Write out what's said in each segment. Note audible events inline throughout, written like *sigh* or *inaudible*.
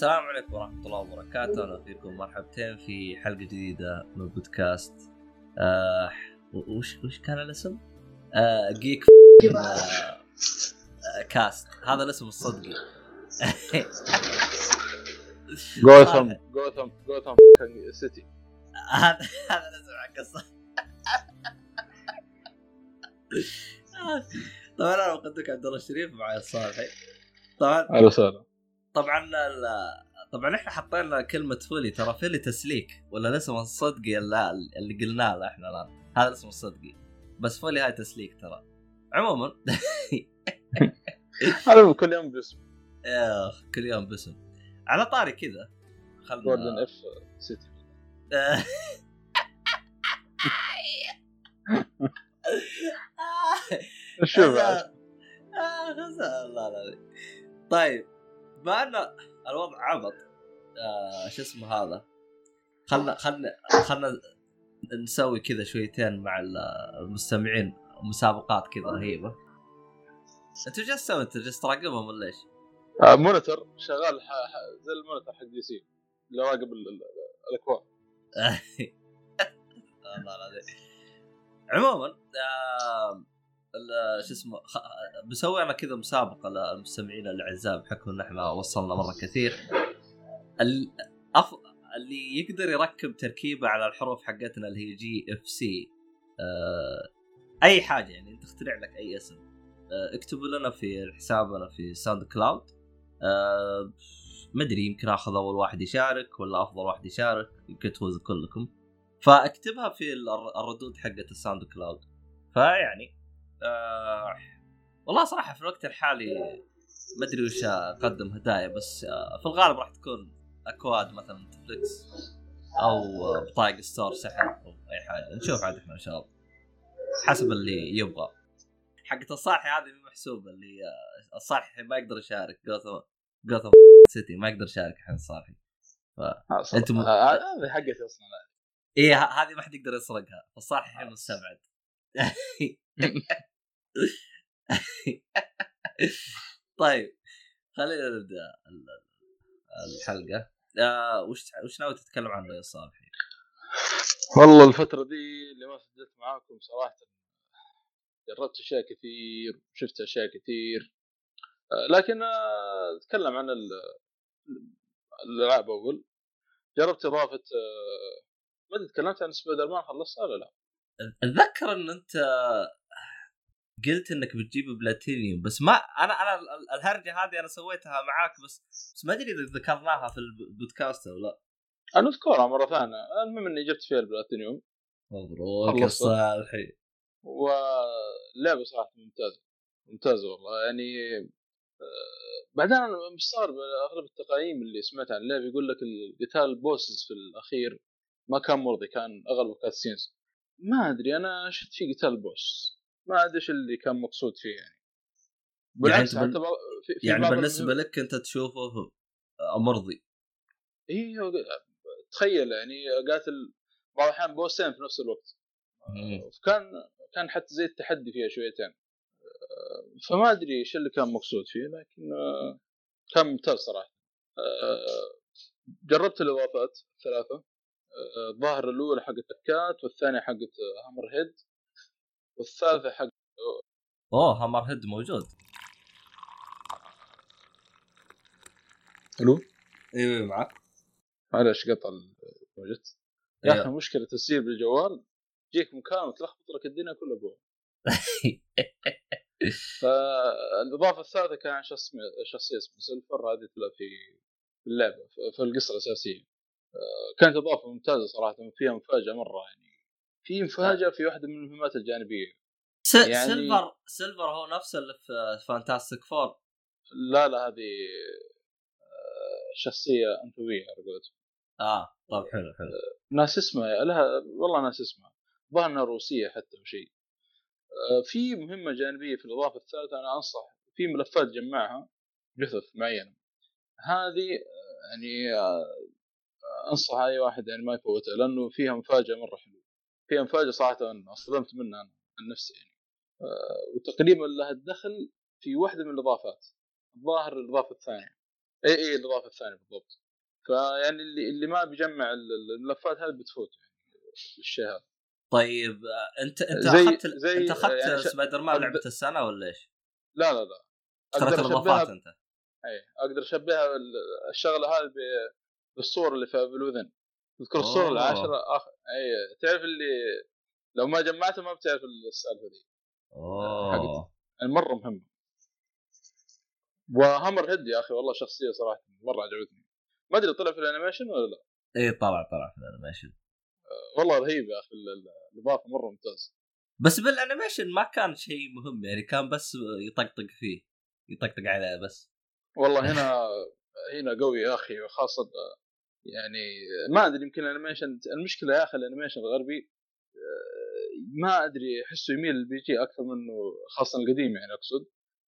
السلام عليكم ورحمة الله وبركاته، أهلا فيكم. مرحبتين في حلقة جديدة من بودكاست آه وش وش كان الاسم؟ آه جيك آه آه كاست، هذا الاسم الصدقي. جوثم جوثم جوثم سيتي هذا هذا الاسم حق الصدق طبعا أنا مقدمك عبد الله الشريف معي الصالحي طبعا أهلا وسهلا. طبعا ال- طبعا إحنا حطينا كلمة فولي ترى فولي تسليك ولا الاسم الصدقي اللي, اللي قلناه له إحنا الآن. هذا الاسم الصدقي بس فولي هاي تسليك ترى. عموما. *laughs* كل يوم باسم. اخ كل يوم باسم. على طاري كذا. جوردن خلنا اف سيتي *laughs* شوف آه، الله لا. طيب. ما إن الوضع عبط آه شو اسمه هذا؟ خلنا خلنا خلنا نسوي كذا شويتين مع المستمعين مسابقات كذا رهيبة. أنتوا جالس تسوي؟ أنت جالس تراقبهم ولا إيش؟ آه، monitor شغال ح... ح... زي ال Monitor حق DC اللي راقب ال- ال- الأكوان. *laughs* الله العظيم. عموما آه شو اسمه. بسوي أنا كذا مسابقة للمستمعين الأعزاء بحكم إن إحنا وصلنا مرة كثير. اللي يقدر يركب تركيبة على الحروف حقتنا اللي هي GFC. أي حاجة يعني أنت اخترع لك أي اسم آه... اكتبوا لنا في حسابنا في SoundCloud آه... ما أدري يمكن أخذ أول واحد يشارك ولا أفضل واحد يشارك يمكن تفوز كلكم فأكتبها في الر- الردود حقت SoundCloud فيعني آه والله صراحة في الوقت الحالي ما أدري وش أقدم هدايا بس آه في الغالب راح تكون أكواد مثلا Netflix أو بطايق ستور سحر أو أي حاجة. نشوف عاد إحنا إن شاء الله. حسب اللي يبغى. حقت الصالحي هذه مو محسوبة اللي آه، الصالحي ما يقدر يشارك. Gotham Gotham City ما يقدر يشارك الحين الصالحي. أنتم- آه، هذه حقتي أصلا ه- هذه ما حد يقدر يسرقها. فالصالح الحين مستبعد. *laughs* *laughs* طيب خلينا نبدأ ال- الحلقة آه وش وش ناوي تتكلم عنه يا صالحي؟ والله الفترة دي اللي ما سجلت معاكم صراحة جربت أشياء كثير شفت أشياء كثير آه، لكن آه، أتكلم عن ال- الألعاب أول جربت إضافة آه، ما تكلمت عن سبايدر مان خلصتها ولا لا؟ أتذكر إن أنت قلت إنك بتجيب بلاتينيوم بس ما أنا أنا ال- الهرجة هذه أنا سويتها معاك بس بس ما أدري إذا ذكرناها في البودكاست أو لا. أنا اذكرها مرة ثانية. المهم إني جبت فيها البلاتينيوم. مبروك يا. صالحي. واللعبة صراحة ممتازة ممتازة والله. يعني آه، بعدين أنا مستغرب أغلب التقييم اللي سمعت عن اللعبة يقول لك القتال ال bosses في الأخير ما كان مرضي كان أغلبه cutscenes ما أدري أنا شفت في قتال boss ما أدري إيش اللي كان مقصود فيه يعني. بالعكس يعني بعض- في في يعني بالنسبة لك أنت تشوفه مرضي. أيوه تخيل يعني قاتل بعض الأحيان بوسين في نفس الوقت. كان كان حتى زي التحدي فيها شويتين. فما أدري إيش اللي كان مقصود فيه لكن كان ممتاز صراحة. جربت الاضافات الثلاثه الظاهر الأولى حقت الكات والثانية حقت هامر هيد. والثالثه حق أوه هامر هيد موجود. ألو؟ أيوه معك. معلش قطع الوجت يا. أخي مشكلة تسجيل بالجوال. تجيك مكان وتلخبط لك الدنيا كلها جوا *laughs* فالإضافة الثالثة كان شخص شخصيه اسمه Silver. هذه تلعب في اللعبة في- في القصة الأساسية. آه، كانت إضافة ممتازة صراحة فيها مفاجأة مرة يعني. في مفاجأة في واحدة من المهمات الجانبية. س- يعني- Silver Silver هو نفسه اللي في فانتاستيك فور لا لا هذه آه، شخصية أنثوية على قولتهم. آه طيب حلو حلو. ناس اسمها لها والله ناس اسمها. ظهر روسية حتى أو شيء. آه، في مهمة جانبية في الإضافة الثالثة أنا أنصح في ملفات جمعها جثث معينه هذه آه، يعني آه، أنصح أي واحد يعني ما يفوتها لأنه فيها مفاجأة مرة حلوة. فيها مفاجاه صراحة أنا اصطدمت منها أنا عن نفسي يعني. آه، وتقريبا لها الدخل في واحدة من الإضافات. الظاهر الإضافة الثانية. إي إي الإضافة الثانية بالضبط. فيعني اللي اللي ما بيجمع الملفات هذه بتفوت يعني الشيء هذا طيب أنت أنت زي- أخذت زي- أنت أخذت يعني سبايدر مان لعبة السنة ولا إيش؟ لا لا لا. اشتريت الاضافات أنت. إي أقدر أشبهها الشغلة هذه بالصور اللي في بالوذن تذكر الصور أوه. العاشرة آخر أي تعرف اللي لو ما جمعتها ما بتعرف السالفة دي. اوه يعني مرة مهمة. و Hammerhead يا أخي والله شخصية صراحة مرة عجبتني. ما أدري طلع في ال animation ولا لا؟ اي طلع طلع في ال animation. والله رهيب يا أخي ال- ال- الإضافة مرة ممتاز بس بال animation ما كان شيء مهم يعني كان بس يطقطق فيه يطقطق عليه بس. والله هنا هنا قوي يا أخي خاصة يعني ما أدري يمكن ال animation المشكلة يا أخي ال animation الغربي آه، ما أدري احسه يميل لل PG أكثر منه خاصة القديم يعني أقصد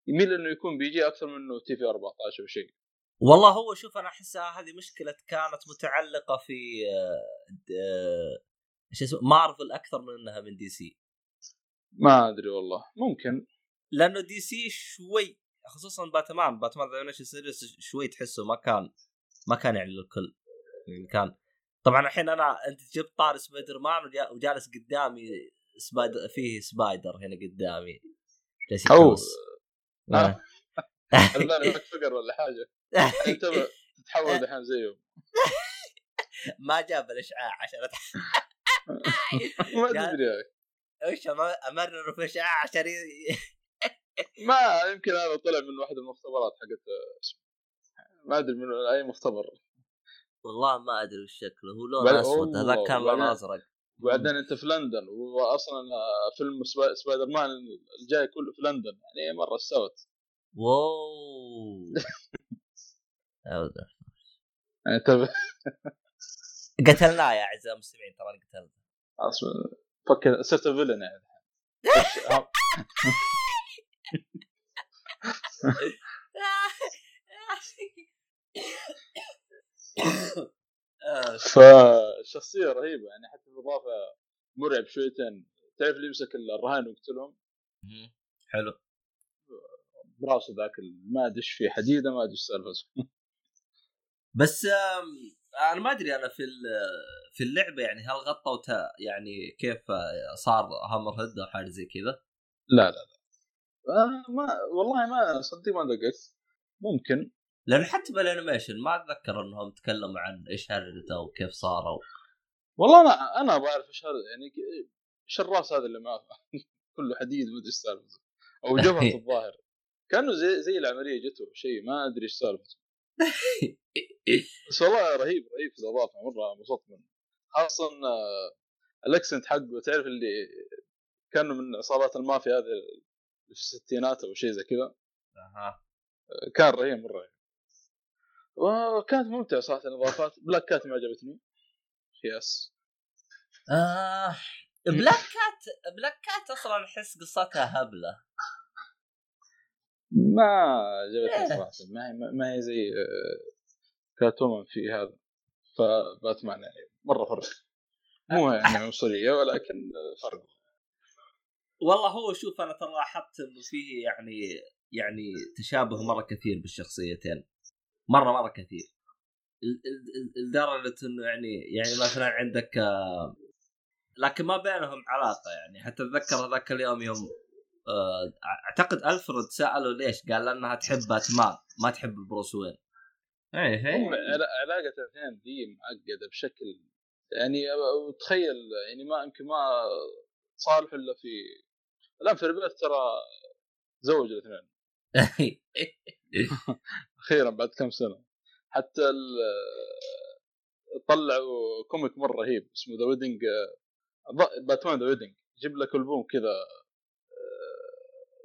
يميل إنه يكون PG أكثر منه TV 14 أو شيء. والله هو شوف أنا احسها هذه مشكلة كانت متعلقة في آه، د- آه، إيش اسمه مارفل أكثر من إنها من DC. ما أدري والله ممكن. لأنه دي سي شوي خصوصا باتمان باتمان ذا سيريس شوي تحسه ما كان ما كان يعني للكل. يعني كان طبعا الحين أنا أنت جبت طار سبايدر مان وجا- وجالس قدامي سبايدر فيه سبايدر هنا قدامي جالس أو. يكوس. آه. *laughs* فقر ولا حاجة أنت تتحول *laughs* دحين زيهم ما جاب الإشعاع عشان *laughs* ما تدري. إيش أمرر في إشعاع عشان ما يمكن هذا طلع من واحد المختبرات حقت ما أدري من أي مختبر والله ما أدري وش شكله هو لون بعد- أسود أوه، هذا كان لون وبعدين- أزرق. وبعدين أنت في لندن واصلا فيلم سبا- سبايدر مان الجاي كله في لندن يعني مرة استوت. واو. *laughs* يعني *laughs* قتلناه يا أعزائي المستمعين ترى قتلناه أصلاً فكر صرت فيلن يعني. آه، *laughs* *coughs* فشخصيه رهيبة يعني حتى الاضافه مرعب شويتين. تعرف اللي يمسك الرهائن ويقتلهم. حلو. براسه ذاك ما ادري في حديدة ما ادري سالفته *laughs* بس أنا ما أدري أنا في في اللعبة يعني هل غطوا يعني كيف آه، صار هامر هيد أو حاجة زي كذا؟ لا لا لا. آه ما والله ما صدق ما دققت ممكن. لأن حتى بالانيميشن ما أتذكر إنهم تكلموا عن إيش هرجته وكيف صاروا. والله أنا أنا بعرف إيش هذا يعني إيش الراس هذا اللي معه. *laughs* كله حديد ما أدري إيش سالفته. أو جبهة *laughs* الظاهر. كأنه زي زي العملية جته شيء ما أدري إيش سالفته. *laughs* بس والله رهيب رهيب في الاضافه مرة انبسطت منه. خاصة آه، ال accent حقه. تعرف اللي كأنه من عصابات المافيا هذه في الستينات أو شيء زي كذا؟ أها. كان رهيب مرة. وكانت ممتعة صراحة الإضافات. Black Cat ما عجبتني. yes آه Black Cat Black Cat أصلا أحس قصتها هبلة. ما عجبتني صراحة. ما هي ما هي زي آه، كاتومان في هذا. فباتمان يعني مرة فرق. مو يعني عنصريه ولكن فرق. والله هو شوف أنا ترى لاحظت إنه فيه يعني يعني تشابه مرة كثير بالشخصيتين. مرة مرة كثير ال- ال- ال- لدرجة إنه يعني يعني مثلا عندك آه، لكن ما بينهم علاقة يعني حتى أتذكر هذاك اليوم يوم آه، أعتقد الفريد ساله ليش؟ قال لأنها تحب باتمان ما تحب بروس وين. إيه علا- علاقة الأثنين دي معقدة بشكل يعني وتخيل يعني ما يمكن ما صالح إلا في الان في البيت ترى تزوج الأثنين *laughs* أخيرا بعد كم سنة. حتى ال- طلعوا كوميك مرة رهيب اسمه ذا ويدنج Batman The Wedding يجيب لك ألبوم كذا آه،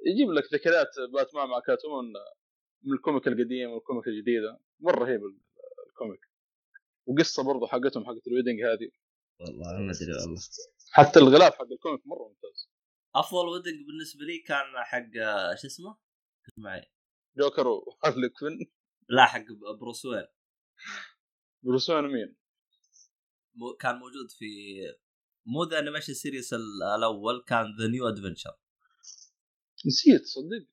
يجيب لك ذكريات باتمان مع Catwoman من ال comic القديم وال comic الجديدة. مرة رهيب ال- ال comic. وقصة برضو حقتهم حقت ال wedding هذه. والله ما أدري والله. حتى الغلاف حق ال comic مرة ممتاز. أفضل wedding بالنسبة لي كان حق آه، شو اسمه؟ معي Joker و Harley *laughs* Quinn. لا حق Bruce Wayne. Bruce Wayne مين؟ مو- كان موجود في مو the animation series الأول كان the new adventure نسيت صدق.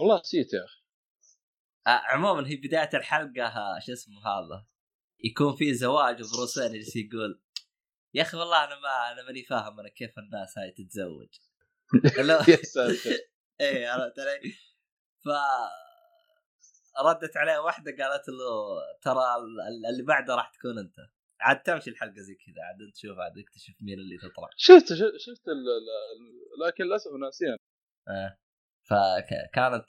والله نسيت يا أخي. عموما هي بداية الحلقة شو اسمه هذا؟ يكون في زواج و Bruce Wayne يجلس يقول يا أخي والله أنا ما أنا ماني فاهم أنا كيف الناس هاي تتزوج. *laughs* يا ساتر. *laughs* إيه عرفت علي؟ ف ردت عليه واحدة قالت له ترى اللي بعده راح تكون أنت. عاد تمشي الحلقة زي كذا عاد تشوف عاد تكتشف مين اللي تطلع. شفت شفت لكن للأسف ناسيين آه. فكانت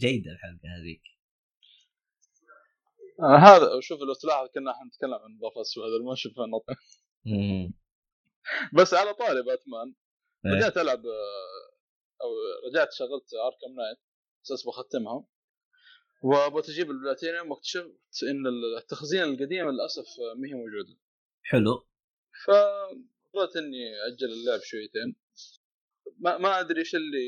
جيدة الحلقة هذيك. آه هذا شوف لو تلاحظ كنا إحنا نتكلم عن اضافات هذا ما شفنا نط. بس على طاري باتمان إيه. رجعت ألعب آه، أو رجعت شغلت Arkham Knight أساس بختمها. وابغى أجيب البلاتينيوم واكتشفت إن التخزين القديم للأسف ما هي موجودة. حلو. فقررت إني أجل اللعب شويتين. ما, ما أدري إيش اللي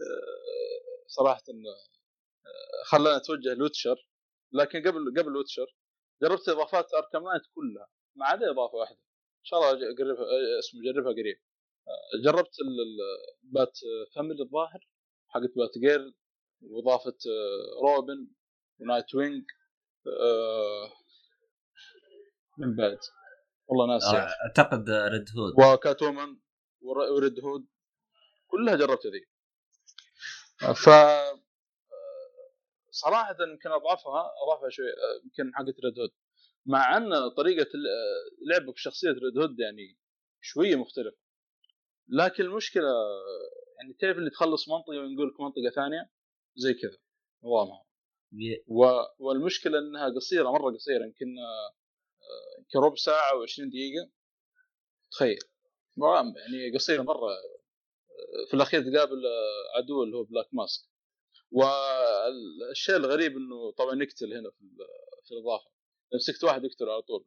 آه، صراحة آه، خلاني أتوجه ل Witcher. لكن قبل قبل Witcher جربت إضافات Arkham Knight كلها ما عدا إضافة واحدة. إن شاء الله أقربها اسمه اجربها قريب. جربت ال Bat Family الظاهر حقت Batgirl وإضافة Robin و Nightwing من بعد. والله ناسي آه، أعتقد Red Hood و Cat Woman و Red Hood. كلها جربت ذي. ف صراحة يمكن أضعفها إضافة شوي يمكن حقت Red Hood مع أن طريقة لعبك بشخصيه Red Hood يعني شوية مختلفة. لكن المشكلة يعني تعرف اللي تخلص منطقة وينقلك منطقة ثانية؟ زي كذا نظامها و... والمشكلة إنها قصيرة مرة قصيرة يمكن يمكن ربع ساعة و20 دقيقة. تخيل. يعني قصيره مرة في الأخير تقابل عدو اللي هو Black Mask والشيء الغريب إنه طبعا يقتل هنا في في الإضافة. مسكت واحد يقتل على طول.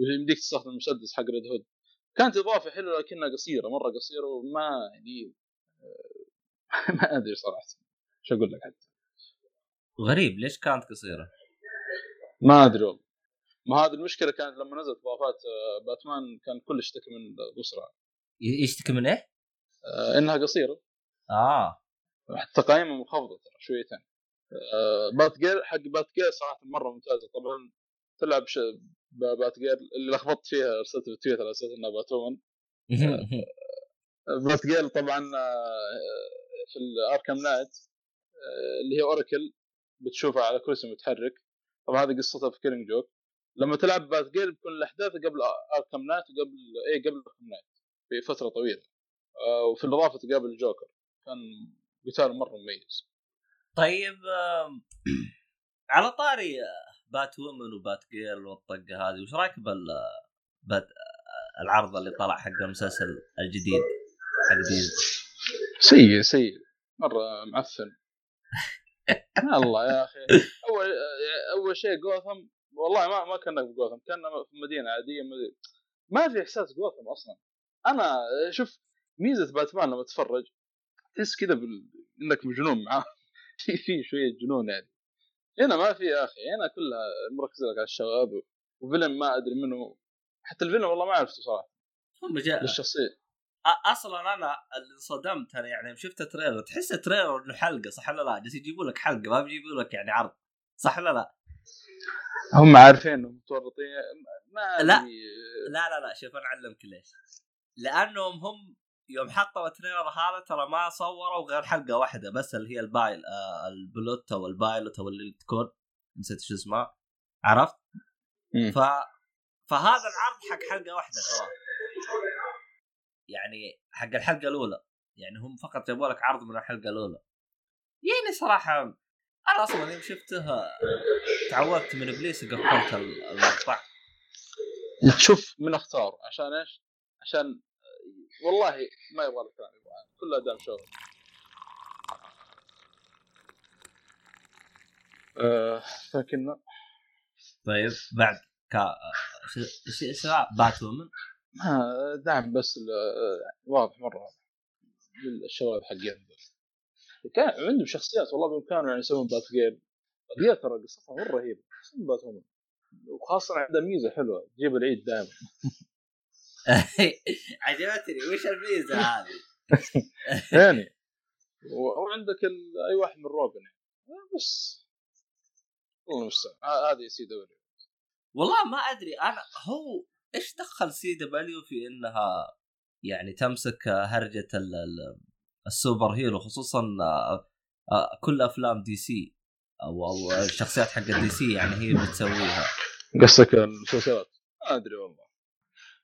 ويمديك تستخدم المسدس حق ريد هود كانت إضافة حلوة لكنها قصيرة مرة قصيرة وما يعني *laughs* ما أدري صراحة. شو أقول لك حتى؟ غريب ليش كانت قصيرة؟ ما أدري والله. ما هذه المشكلة كانت لما نزلت اضافات آه، باتمان كان كل يشتكي من بسرعة يشتكي من إيه؟ آه إنها قصيرة. آه. حتى تقييمها منخفض ترى شويتين آه Batgirl حق Batgirl صراحة مرة ممتازة. طبعا تلعب ش... Batgirl اللي لخبطت فيها ارسلت في تويتر على أساس إنها Batwoman *laughs* آه Batgirl طبعا آه في ال Arkham Knight آه اللي هي Oracle بتشوفها على كرسي متحرك. طبعا هذه قصتها في Killing Joke لما تلعب Batgirl بتكون الأحداث قبل Arkham Knight وقبل اي قبل Arkham Knight في فترة طويلة. آه وفي الإضافة تقابل الجوكر كان قتال مرة مميز. طيب *clears throat* على طاري Batwoman و Batgirl والطقة هذه وش رأيك بال بات العرض اللي طلع حق المسلسل الجديد؟ حق ديز سيء سيء. مرة معفن *laughs* الله يا أخي. أول أول شيء جوثم والله ما ما كنا في جوثم كنا في مدينة عادية مدينة. ما في إحساس جوثم أصلا. أنا شوف ميزة باتمان لما تتفرج تحس كذا بال... إنك مجنون معاه. *laughs* في في شوية جنون يعني. هنا ما في يا أخي هنا كلها مركزة لك على الشباب وفيلم ما أدري منه حتى الفيلم والله ما عرفته صراحة. هم جاء للشخصية. أصلا أنا اللي انصدمت أنا يعني شفت تريلر تحس تريلر إنه حلقة صح ولا لا؟ جالس يجيبوا لك حلقة ما بيجيبوا لك يعني عرض صح ولا لا؟ هم عارفين إنهم متورطين ما لا لا لا لا شوف أنا أعلمك ليش لأنهم هم يوم حطوا ال trailer هذا ترى ما صوروا غير حلقة واحدة بس اللي هي ال pil آه ال plot أو ال pilot أو اللي تكون نسيت شو اسمها عرفت؟ ف فهذا العرض حق حلقة واحدة ترى يعني حق الحلقة الأولى. يعني هم فقط جابوا لك عرض من الحلقة الأولى. يعني صراحة أنا أصلا يوم شفته تعودت من إبليس وقفلت المقطع. تشوف من أختار. عشان إيش؟ عشان والله ما يبغى لك كلام كله دام شغل. آه لكن طيب بعد كا إيش اسمها بات وومن دعم بس واضح مرة للشباب حقين كان عندهم شخصيات والله بامكانهم يعني يسوون بات جيم الرجال ترى قصتها مرة رهيبة. وخاصة عندها ميزة حلوة تجيب العيد دائما. *laughs* عجبتني. وش الميزة هذه؟ *laughs* يعني وعندك أي واحد من روبن يعني. بس. والله المستعان هذه سي دبليو. والله ما أدري. أنا هو إيش دخل CW في إنها يعني تمسك هرجة ال superhero خصوصا آه، آه، كل أفلام DC أو أو الشخصيات حق DC يعني هي بتسويها. قصدك المسلسلات؟ ما أدري والله.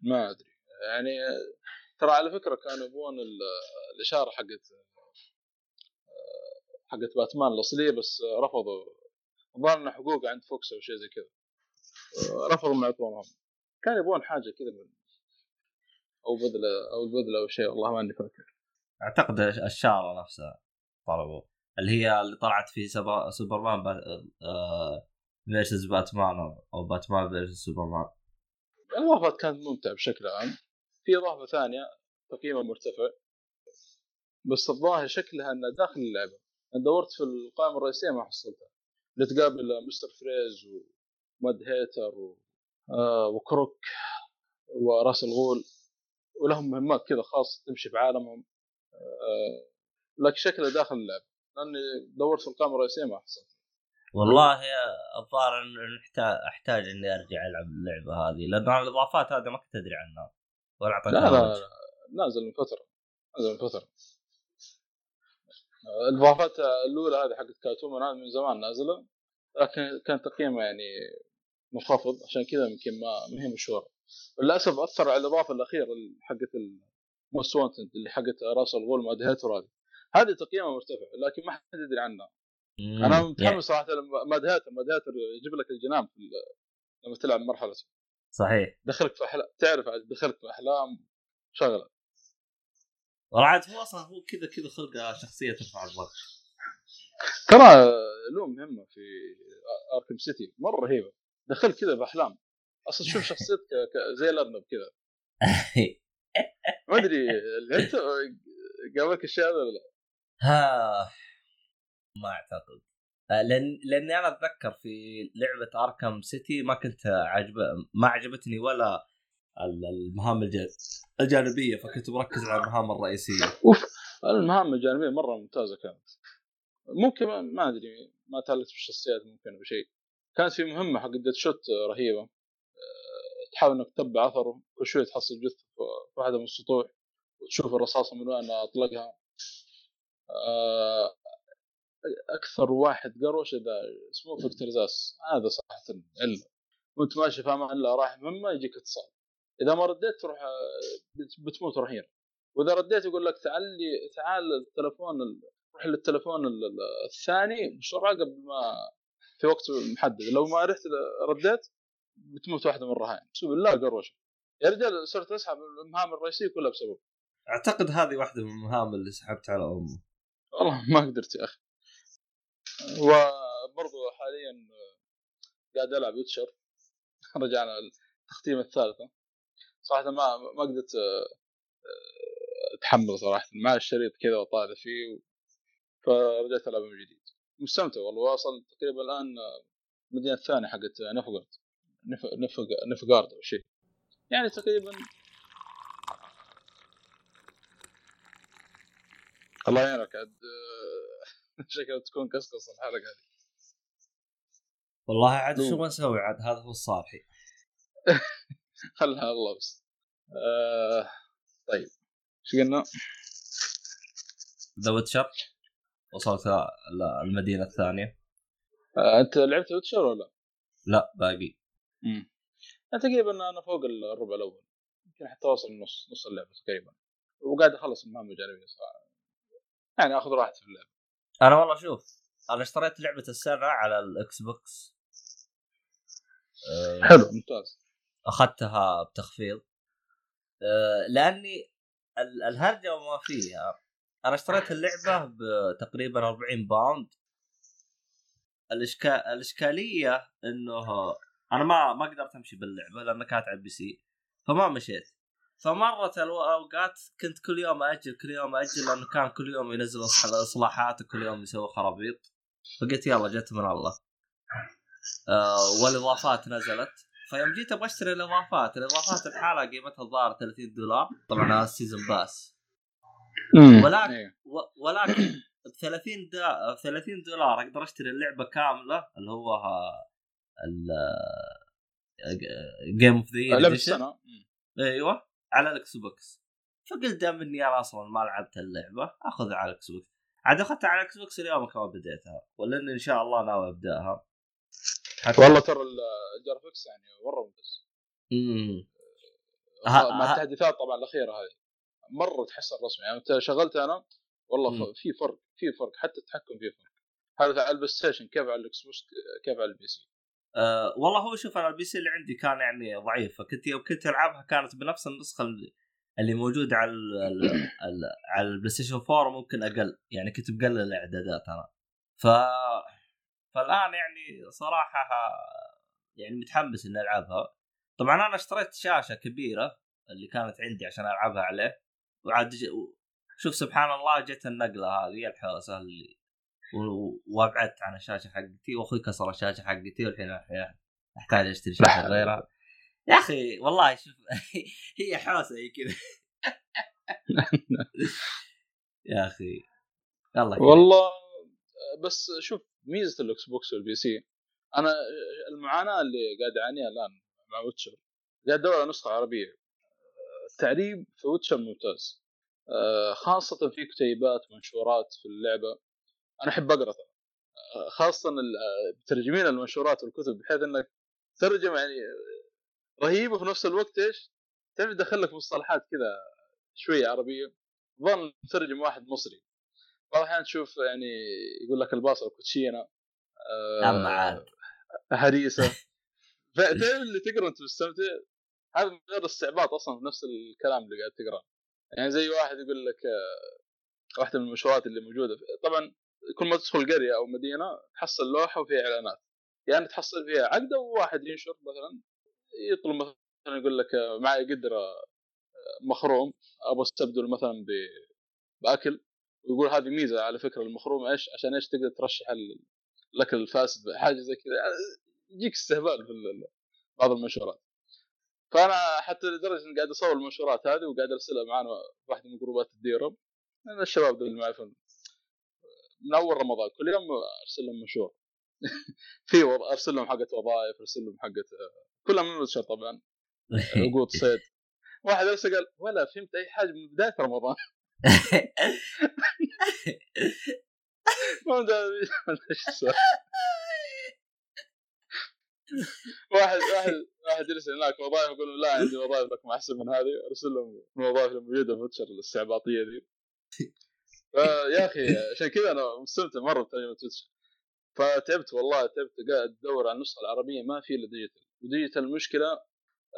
ما أدري. يعني ترى على فكرة كانوا يبون الشارة حقت حقت باتمان الاصليه بس رفضوا. ظهر حقوق عند Fox أو شيء زي كذا. رفضوا ما يعطونهم كان يبون حاجة كذا من أو بدله أو البدله أو شيء والله ماني فاكر. أعتقد الشاره نفسها طلبوا. اللي هي اللي طلعت في Superman versus Batman أو Batman versus Superman. الاضافات كانت ممتعه بشكل عام. في اضافه ثانية تقييمها مرتفع. بس الظاهر شكلها انها داخل اللعبة. أنا دورت في القائمة الرئيسية ما حصلتها. اللي تقابل مستر فريز وماد هيتر و... آه وكروك وراس الغول ولهم مهمات كذا خاصة تمشي بعالمهم آه لكن شكله داخل اللعبه لأني دورت في القائمة الرئيسية ما حصلت. والله الظاهر انه أحتاج إني أرجع ألعب اللعبة هذه لأن الإضافات هذه ما كنت أدري عنها ولا أعطيتها لا لا, لا نازل من فترة نازل من فترة. الإضافات الأولى هذه حقت كاتومان من زمان نازلة لكن كان تقييمها يعني منخفض عشان كذا يمكن ما ما هي مشهورة. للأسف أثر على الإضافة الأخيرة حقت الموست وانتد اللي حقت راس الغول ماد هيتر هذه هذه تقييمها مرتفع لكن ما حد يدري عنها. أنا متحمس صراحة ماد هيتر ماد هيتر يجيب لك الجنان في لما تلعب مرحله صحيح. دخلك في أحلام تعرف دخلك في أحلام شغلة. والله عاد هو أصلا هو كذا كذا خلقة شخصية ترفع الضغط ترى له مهمه في أركم سيتي مرة رهيبة. دخل كذا بأحلام. أصلا تشوف *laughs* شخصيتك زي الأرنب كذا. *laughs* ما أدري أنت قابلك الشيء هذا ولا لا؟ ها ما أعتقد. لأن لأني أنا أتذكر في لعبة اركم سيتي ما كنت عجب ما عجبتني ولا المهام الجانبية فكنت مركز على المهام الرئيسية. أوف المهام الجانبية مرة ممتازة كانت. ممكن ما أدري ما تعلقت بالشخصيات ممكن بشيء. كانت في مهمة حق شوت رهيبة. أه، تحاول إنك تتبع أثره كل شوي تحصل جثة في واحدة من السطوح وتشوف الرصاصة من وين أطلقها. أه، أكثر واحد قروش إذا اسمه فيكتور زاس. هذا صراحة إلا. وأنت ماشي أمان الله رايح مهمة يجيك اتصال. إذا ما رديت تروح بتموت رهين وإذا رديت يقول لك تعال لي تعال التلفون روح للتلفون الثاني بسرعة قبل ما في وقت محدد. لو ما رحت رديت بتموت واحدة من الرهائن. اقسم بالله قروشه يا رجال صرت أسحب المهام الرئيسية كلها بسبب. أعتقد هذه واحدة من المهام اللي سحبت على أمه. والله ما قدرت يا أخي. وبرضه حاليا قاعد ألعب ويتشر رجعنا التختيمه الثالثة. صراحة ما ما قدرت آه، أتحمل صراحة. مع الشريط كذا وطالع فيه فرجعت ألعب من جديد. مستمتع والله واصل تقريبا الآن آه، المدينة الثانية حقت نفقرد نف نفقارد أو شيء. يعني تقريبا. الله يعينك عاد *laughs* شكلها تكون قصقص الحلقة هذه. والله عاد شو ما نسوي عاد هذا هو الصالحي *laughs* خلها الله بس. آه طيب إيش قلنا؟ The Witcher وصلت المدينة الثانية. آه أنت لعبت Witcher ولا؟ لا باقي. امم تقريبا أنا فوق الربع الأول. يمكن حتى اوصل نص نص اللعبة تقريبا. وقاعد أخلص المهام الجانبية صراحة. يعني آخذ راحتي في اللعبة. أنا والله شوف أنا اشتريت لعبة السنة على ال Xbox. حلو ممتاز. أخذتها بتخفيض. أه لأني الهرجة وما فيها أنا اشتريت اللعبة بتقريبا 40 pound. الاشكال الإشكالية إنه أنا ما ما قدرت أمشي باللعبة لأنها كانت على ال PC فما مشيت. فمرت الأوقات كنت كل يوم أجل كل يوم أجل لأنه كان كل يوم ينزل إصلاحات وكل يوم يسوي خرابيط. فقلت يلا جت من الله. آه والإضافات نزلت. فيوم جيت أبغى أشتري الإضافات. الإضافات الحالة قيمتها الظاهر 30 دولار. طبعا هذا ال season pass ولكن إيه. ولكن *coughs* ب 30 دا... 30 دولار أقدر اشتري اللعبة كاملة اللي هو ال game of the year على ال Xbox فقلت دام إني أنا أصلا ما لعبت اللعبة آخذها على ال Xbox عاد أخذتها على ال Xbox اليوم كمان بديتها ولا اني إن شاء الله ناوي أبدأها. والله ترى ال graphics يعني مره ممتاز. امم مع التحديثات طبعا الأخيرة هذه. مرة تحسن رسمي يعني أنت شغلت أنا والله مم. في فرق في فرق حتى التحكم فيه فرق. هذا على ال PlayStation كيف على ال Xbox كيف على ال PC؟ أه والله هو شوف أنا ال PC اللي عندي كان يعني ضعيف فكنت يوم كنت ألعبها كانت بنفس النسخة اللي موجود على ال *coughs* ال على ال PlayStation 4 ممكن أقل يعني كنت مقلل الإعدادات أنا. ف فالآن يعني صراحة يعني متحمس إني ألعبها. طبعا أنا اشتريت شاشة كبيرة اللي كانت عندي عشان ألعبها عليه. وعاد شوف سبحان الله جت النقلة هذه الحوسة اللي وابعدت عن الشاشة حقتي وأخوي كسر الشاشة حقتي والحين أحتاج أشتري شاشة غيرها. يا أخي والله شوف *laughs* هي حوسة هي كذا. *laughs* يا أخي. يلا والله بس شوف ميزة ال Xbox وال PC أنا المعاناة اللي قاعد أعانيها الآن مع Witcher قاعد أدور على نسخة عربية. التعريب في ويتشر ممتاز. خاصة في كتيبات منشورات في اللعبة. أنا أحب أقرأ خاصة مترجمين المنشورات والكتب بحيث إنك ترجم يعني رهيب وفي نفس الوقت إيش؟ تعرف يدخل لك مصطلحات كذا شوية عربية. ظن مترجم واحد مصري. بعض الأحيان تشوف يعني يقول لك الباصه الكوتشينة آه عاد هريسه *laughs* فتعرف اللي تقرأ انت مستمتع؟ هذا من غير استعباط أصلا في نفس الكلام اللي قاعد تقرأه. يعني زي واحد يقول لك آه، واحدة من المنشورات اللي موجودة طبعا كل ما تدخل قرية أو مدينة تحصل لوحة وفيها إعلانات. يعني تحصل فيها عقده وواحد ينشر مثلا يطلب مثلا يقول لك آه، معي قدرة آه، مخروم أبغى أستبدل مثلا بأكل. ويقول هذه ميزة على فكرة المخروم إيش؟ عشان إيش تقدر ترشح الأكل الفاسد حاجة زي كذا. يجيك استهبال في بعض المنشورات فأنا حتى لدرجة إني قاعد أصور المنشورات هذه وقاعد أرسلها معنا واحدة من جروبات الديره أنا الشباب اللي معي من أول رمضان كل يوم أرسل لهم منشور. *laughs* في وض... أرسل لهم حقة وظائف أرسل لهم حقة كلها من ويتشر طبعا. *laughs* عقود صيد. واحد ارسل قال ولا فهمت أي حاجة من بداية رمضان. *laughs* ما واحد واحد واحد يرسل هناك وظائف يقول لا عندي وظائف لكم أحسن من هذه. أرسل لهم الوظائف الموجوده في Witcher الاستعباطيه دي فيا أخي عشان كذا أنا مستمتع مرة بترجمه Witcher فتعبت والله تعبت. قاعد أدور على النسخة العربية ما في إلا digital. و digital المشكلة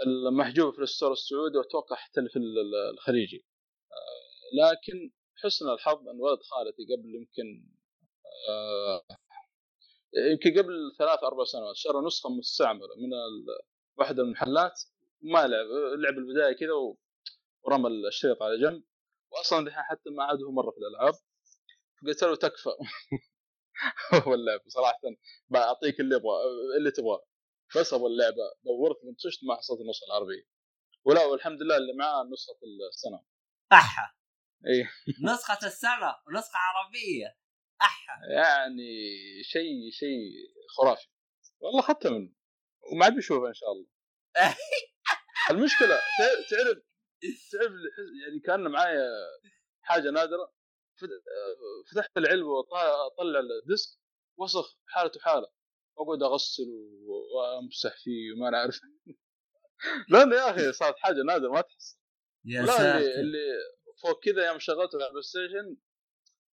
المحجوبه في الستور السعودي وأتوقع حتى في الخليجي. لكن حسن الحظ ان ولد خالتي قبل يمكن آه يمكن قبل ثلاث أربع سنوات شرى نسخة مستعملة من واحدة من المحلات ما لعب لعب البداية كذا ورمى الشريط على جنب. واصلا الحين حتى ما عاد هو مرة في الألعاب. فقلت له تكفى. *laughs* هو اللعب صراحة. بعطيك اللي أبغى اللي تبغاه. بس أبغى اللعبه دورت منتشت ما حصلت النسخة العربية. ولا والحمد لله اللي معاه نسخة السنة. احا اي نسخة السنة ونسخه عربية. أحا. يعني شيء شيء خرافي. والله اخذتها منه. وما عاد بشوفها إن شاء الله. *laughs* المشكلة تعرف تعرف يعني كان معايا حاجة نادرة. فتحت العلبة وأطلع ال disc وسخ حالته حاله وأقعد أغسل وأمسح فيه وما نعرف *laughs* لأنه يا أخي صارت حاجة نادرة ما تحصل. يا ساتر اللي, اللي فوق كذا يوم شغلته على ال PlayStation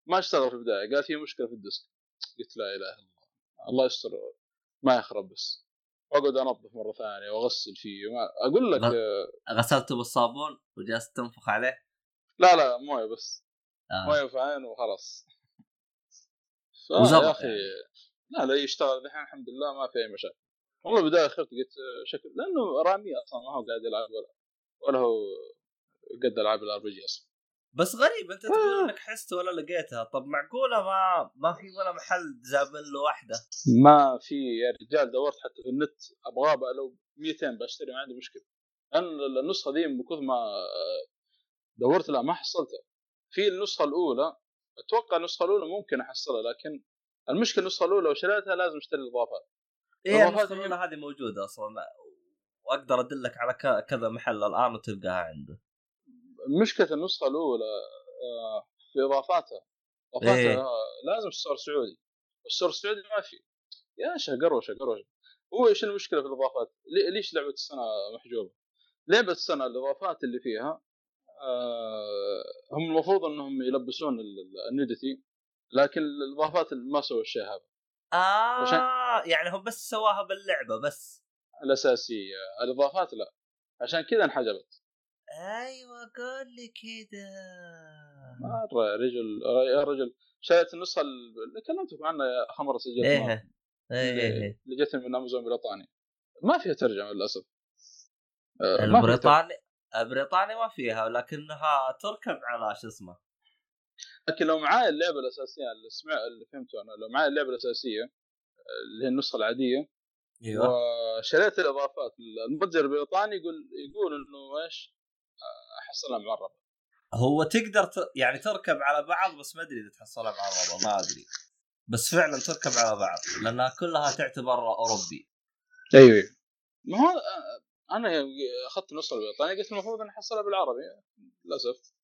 ما اشتغل في البداية قال في مشكلة في ال disc. قلت لا إله إلا الله. الله يستر ما يخرب بس. واقعد انظف مرة ثانية واغسل فيه. وما أقول لك غسلته بالصابون وجلست تنفخ عليه؟ لا لا موية بس. آه. موية في عين وخلاص يا أخي يعني. لا لا يشتغل. الحين الحمد لله ما في أي مشاكل. والله بدايه خفت قلت شكل لأنه رامي أصلا ما هو قاعد يلعب ولا ولا هو قد العاب ال RPG أصلا. بس غريب أنت تقول آه. إنك حست ولا لقيتها. طب معقولة؟ ما ما في ولا محل زابن له واحدة ما في يا رجال دورت حتى في النت. ابغاه لو 200 بشتري ما عندي مشكلة. لأن النسخة دي من كثر ما دورت لا ما حصلتها. في النسخة الأولى أتوقع النسخة الأولى ممكن أحصلها لكن المشكلة النسخة الأولى لو شريتها لازم أشتري الإضافات. إيه النسخة الأولى هذه موجودة أصلا. وأقدر أدلك على كذا محل الآن وتلقاها عنده. مشكلة النسخة الأولى آه، في إضافاتها. إضافاتها إيه؟ لازم store سعودي. ال store السعودي ما في. يا شا قروشه قروشه هو إيش المشكلة في الإضافات؟ ليش لعبة السنة محجوبة؟ لعبة السنة الإضافات اللي فيها آه هم المفروض إنهم يلبسون النيدتي لكن الإضافات ما سووا الشيء هذا. آه عشان... يعني هم بس سواها باللعبة بس. الأساسية. الإضافات لا. عشان كذا انحجبت. أيوه قول لي كذا مره يا رجل. يا رجل شريت النسخة اللي كلمتك عنها خمره سجلت إيه. إيه إيه اللي جتني من امازون بريطانيا ما فيها ترجمة للأسف. آه، البريطاني البريطاني ما فيها لكنها تركب على شو اسمه. لكن لو معاي اللعبة الأساسية اللي سمع اللي فهمته أنا لو معاي اللعبة الأساسية اللي هي النسخة العادية أيوه. وشريت الإضافات المتجر البريطاني يقول يقول إنه إيش؟ احصلها معربه هو تقدر ت... يعني تركب على بعض بس ما أدري إذا تحصلها معربه ما أدري. بس فعلا تركب على بعض لأنها كلها تعتبر أوروبي. أيوه, أيوه. ما هو أنا أخذت النسخه البريطانية قلت المفروض إني أحصلها بالعربي. للأسف.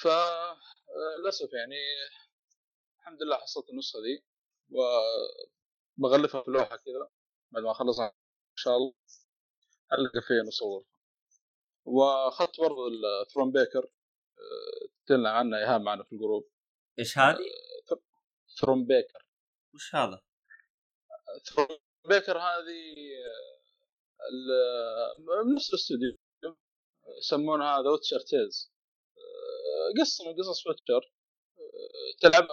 ف للأسف يعني الحمد لله حصلت النسخة دي. وبغلفها في لوحة كذا بعد ما أخلصها إن شاء الله ألقى فيها نصور. وأخذت برضه ال Thronebreaker تكلم عنها إيهاب معنا في ال group. إيش هذه؟ Thronebreaker وش هذا؟ Thronebreaker هذه نفس الاستوديو يسمونها The Witcher Tales قصة من قصص Witcher تلعب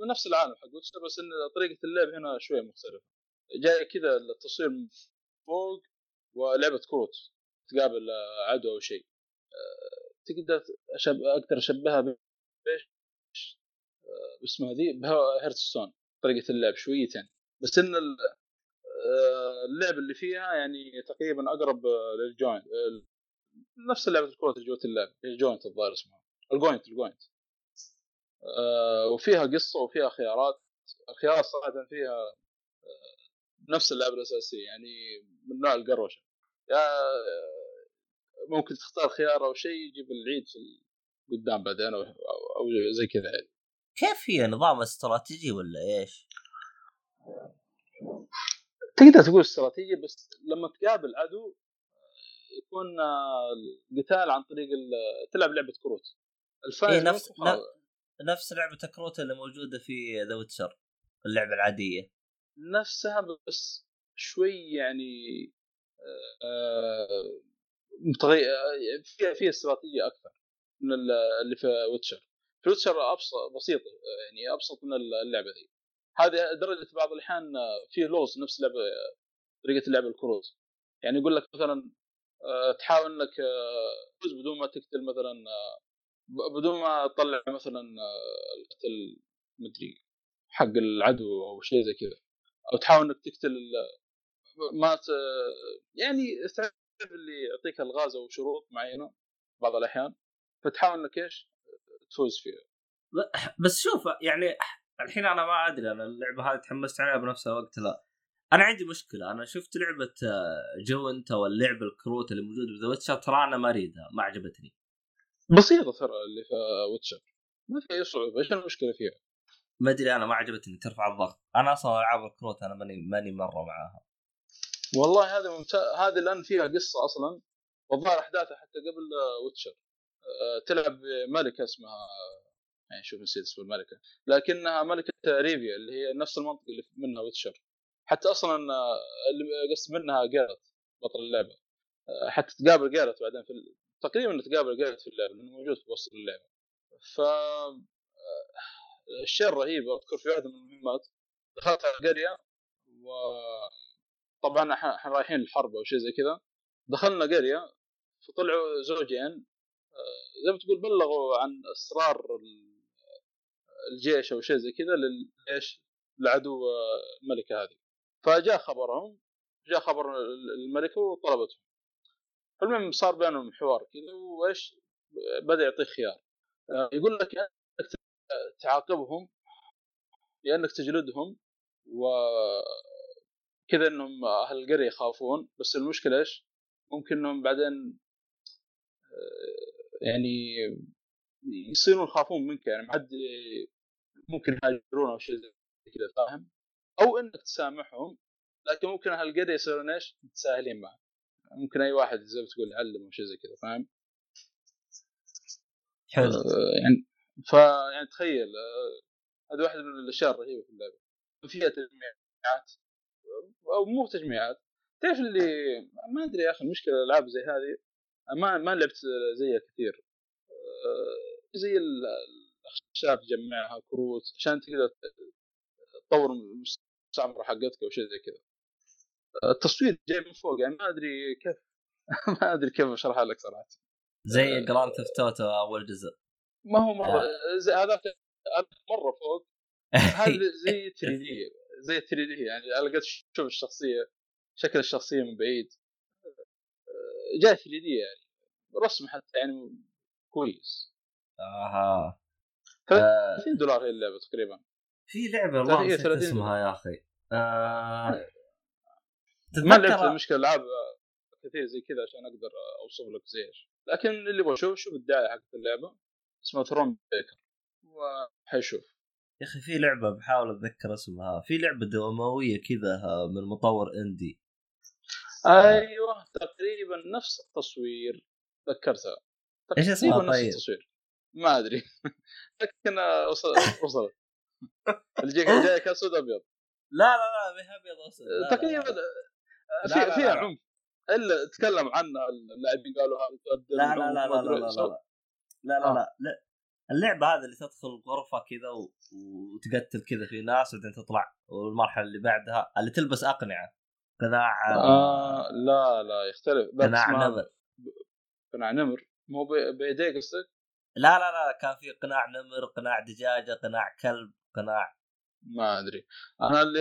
بنفس العالم حق Witcher بس إن طريقة اللعب هنا شوي مختلفة. جاي كذا التصوير من فوق ولعبة كروت. تقابل عدو أو شيء. تقدر أشب... أقدر أشبهها بايش؟ باسمها ذي ب Hearthstone طريقة اللعب شويتين. بس إن اللعب اللي فيها يعني تقريبا أقرب لل Gwent نفس لعبة الكروت جوة اللعب ال Gwent الظاهر اسمها. ال Gwent ال Gwent. وفيها قصة وفيها خيارات. الخيارات صراحة فيها نفس اللعبه الاساسيه يعني من نوع القروشة. يا ممكن تختار خيار أو شيء يجيب العيد في قدام بعدين أو, أو زي كذا يعني. كيف هي نظام استراتيجي ولا إيش؟ تقدر تقول استراتيجي بس لما تقابل عدو يكون القتال عن طريق تلعب لعبة كروت. الفايز إيه نفس نفس لعبة كروت اللي موجودة في The Witcher اللعبة العادية. نفسها بس شوي يعني آه متغير فيها فيها استراتيجية أكثر من اللي في Witcher. في Witcher أبسط بسيطه يعني أبسط من اللعبة ذي. هذه درجة بعض الأحيان فيه لوز نفس لعبة طريقة اللعب الكروت يعني يقول لك مثلا آه، تحاول إنك تفوز آه، بدون ما تقتل مثلا آه، بدون ما تطلع مثلا القتل مدري حق العدو أو شيء زي كذا. أو تحاول إنك تقتل ما ت... يعني اللي يعطيك الغاز أو شروط معينة بعض الأحيان فتحاول إنك إيش؟ تفوز فيها. بس شوف يعني الحين أنا ما أدري أنا اللعبة هذه تحمست عليها بنفس الوقت لا. أنا عندي مشكلة أنا شفت لعبة Gwent واللعب الكروت اللي موجوده في The Witcher ترى أنا ما أريدها ما عجبتني. بسيطة ترى اللي في Witcher ما في أي صعوبة إيش المشكلة فيها؟ ما أدري أنا ما عجبتني ترفع الضغط. أنا أصلا ألعاب الكروت أنا ماني ماني مرة معاها. والله هذا ممتاز هذه لأن فيها قصة أصلا والظاهر أحداثها حتى قبل Witcher أه تلعب ملكة اسمها يعني شوف نسيت اسم الملكة لكنها ملكة ريفيا اللي هي نفس المنطقة اللي منها ويتشر حتى أصلا اللي قصد منها جيرت بطل اللعبة. حتى تقابل جيرت بعدين في تقريبا تقابل جيرت في اللعبة لأنه موجود في وسط اللعبة. ف الشيء الرهيب أذكر في واحدة من المهمات دخلت على قريه و طبعا إحنا رايحين الحرب أو شيء زي كذا. دخلنا قرية فطلعوا زوجين أه، زي ما تقول بلغوا عن اسرار الجيش أو شيء زي كذا للايش؟ لعدو الملكة هذه. فجاء خبرهم جاء خبر الملكة وطلبتهم. المهم صار بينهم حوار كذا وإيش؟ بدأ يعطيك خيار. يقول لك إنك تعاقبهم يا إنك تجلدهم و كذا إنهم أهل القريه يخافون بس المشكلة إيش؟ ممكن إنهم بعدين آه، يعني يصيرون يخافون منك يعني ما حد ممكن يهاجرون أو شيء زي كذا فاهم؟ أو إنك تسامحهم لكن ممكن أهل القريه يصيرون إيش؟ متساهلين معك ممكن أي واحد زي ما تقول يعلم أو شيء زي كذا فاهم؟ حلو آه، يعني فيعني تخيل آه، هذه واحدة من الأشياء الرهيبة في اللعبة فيها تجميعات أو مو تجميعات. تعرف اللي ما أدري يا أخي المشكلة الألعاب زي هذه ما ما لعبت زيها كثير. آه، زي الأخشاب تجمعها كروت عشان تقدر تطور المستعمرة حقتك أو شيء زي كذا. التصوير جاي من فوق يعني ما أدري كيف *laughs* ما أدري كيف أشرحها لك صراحة. زي Grand Theft Auto اول جزء ما هو مرة آه. زي هذاك مرة فوق. *laughs* هذا زي 3 دي زي 3 دي يعني أنا قد شوف الشخصية شكل الشخصية من بعيد. آه، جاي 3 دي يعني رسم حتى يعني كويس. آها. 30 دولار هي اللعبة تقريبا. في لعبة والله نسيت اسمها يا أخي. آه... ما لعبت المشكلة العاب كثير زي كذا عشان أقدر اوصف لك زي إيش لكن اللي يبغى يشوف شوف الدعاية حقت اللعبة اسمها ثرون بيكر وحيشوف. يا أخي في لعبة بحاول أتذكر اسمها. في لعبة دموية كذا من مطور إندي. أيوه تقريبا نفس التصوير. ذكرتها. إيش اسمها؟ طيب؟ نفس التصوير. ما أدري. *laughs* لكن وصلت وصلت. اللي جايك أسود أبيض. لا لا لا ما هي أبيض أسود. تقريبا في فيها عنف. إلا تكلم عنها اللاعبين قالوا هذا لا لا لا لا لا لا لا لا لا. اللعبة هذه اللي تدخل غرفه كذا وتقتل كذا في ناس وبعدين تطلع والمرحلة اللي بعدها اللي تلبس أقنعة. قناع آه لا لا يختلف. قناع نمر. قناع نمر. مو بيديه قصدك؟ لا لا لا كان في قناع نمر قناع دجاجة قناع كلب قناع ما أدري. أنا اللي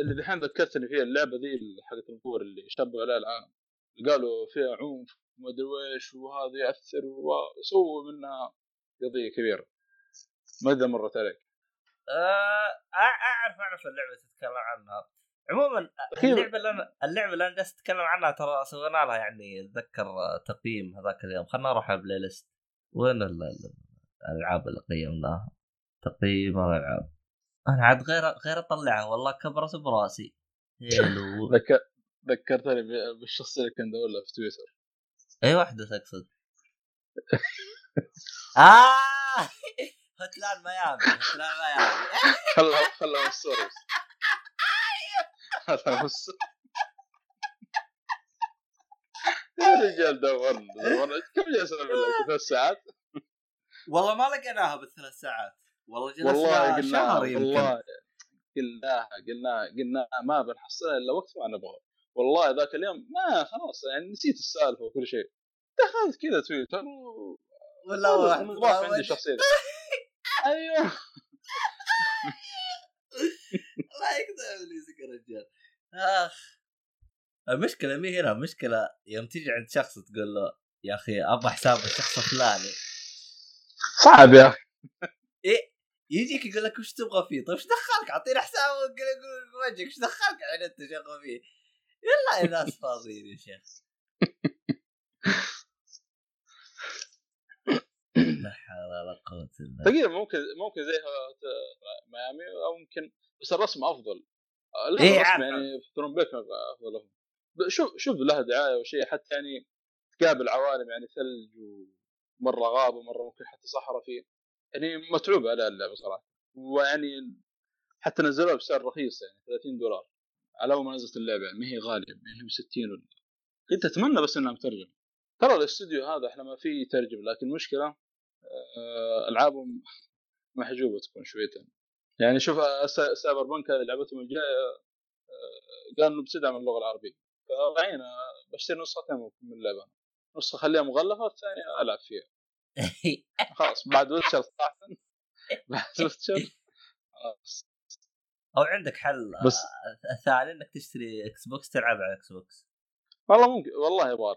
اللي دحين ذكرتني فيها اللعبة ذي حقت الكور اللي شبوا عليها العالم قالوا فيها عنف وما أدري ويش وهذا يأثر وسووا منها قضية كبيرة. ما اذا مرت عليك؟ أه أعرف اعرف اللعبة تتكلم عنها. عموما اللعبة اللي أنا اللعبة اللي أنا جالس أتكلم عنها ترى سوينا لها يعني اتذكر تقييم هذاك اليوم. خلنا نروح على البلاي ليست. وين الألعاب اللي قيمناها؟ تقييم الألعاب. أنا عاد غير غير أطلعها. والله كبرت براسي. هيلو. *laughs* ذكرتني بالشخصية اللي كان ادور في تويتر. أي واحدة تقصد؟ *laughs* آه! *laughs* هتلان ميامي هتلان ميامي خلها خلها الصورة خلها الصورة يا رجال دورنا. دورنا. كم جلسنا ثلاث ساعات؟ والله ما لقيناها بالثلاث ساعات. والله جلسنا والله قلنا شهر يمكن. والله قلناها قلناها قلناها. ما بنحصلها إلا وقت ما نبغى. والله ذاك اليوم ما خلاص يعني نسيت السالفة وكل شيء. دخلت كذا تويتر و... ولا واحد. عندي شخصية. *laughs* أيوه. *laughs* الله يقطع ابليسك يا رجال أخ. المشكلة مي هنا المشكلة يوم تيجي عند شخص تقول له يا أخي أبغى حساب الشخص الفلاني. صعب يا أخي. إيه يجيك يقول لك وش تبغى فيه؟ طيب وش دخلك؟ أعطيني حساب. يقول وجهك وش دخلك؟ يعني أنت شغل فيه يلا يا ناس فاضيين يا شيخ. *laughs* *coughs* لا حول ولا قوة إلا تقريبا ممكن ممكن زي ميامي أو ممكن بس الرسم أفضل. اي يعني في ترومبيك أفضل شوف شوف لها دعاية وشيء حتى يعني تقابل عوالم يعني ثلج ومرة غابه ومرة ممكن حتى صحراء فيه يعني متعوب على اللعبة صراحة. ويعني حتى نزلوها بسعر رخيص يعني 30 دولار. على أول ما نزلت اللعبة يعني ما هي غالية ما هي ب 60 ولا. كنت أتمنى بس إنها مترجم ترى الإستوديو هذا إحنا ما فيه يترجم لكن المشكلة ألعابهم محجوبة تكون شويتين يعني شوف سايبر بنك هذه لعبتهم الجاية آه، قالوا بتدعم اللغة العربية. فرأيي أنا بشتري نسختين من اللعبة. نسخة خليها مغلفة الثانية ألعب فيها. *laughs* خلاص بعد Witcher صراحة *laughs* بعد Witcher خلاص. أو عندك حل بس ثاني إنك تشتري Xbox تلعب على Xbox والله ممكن والله يبغى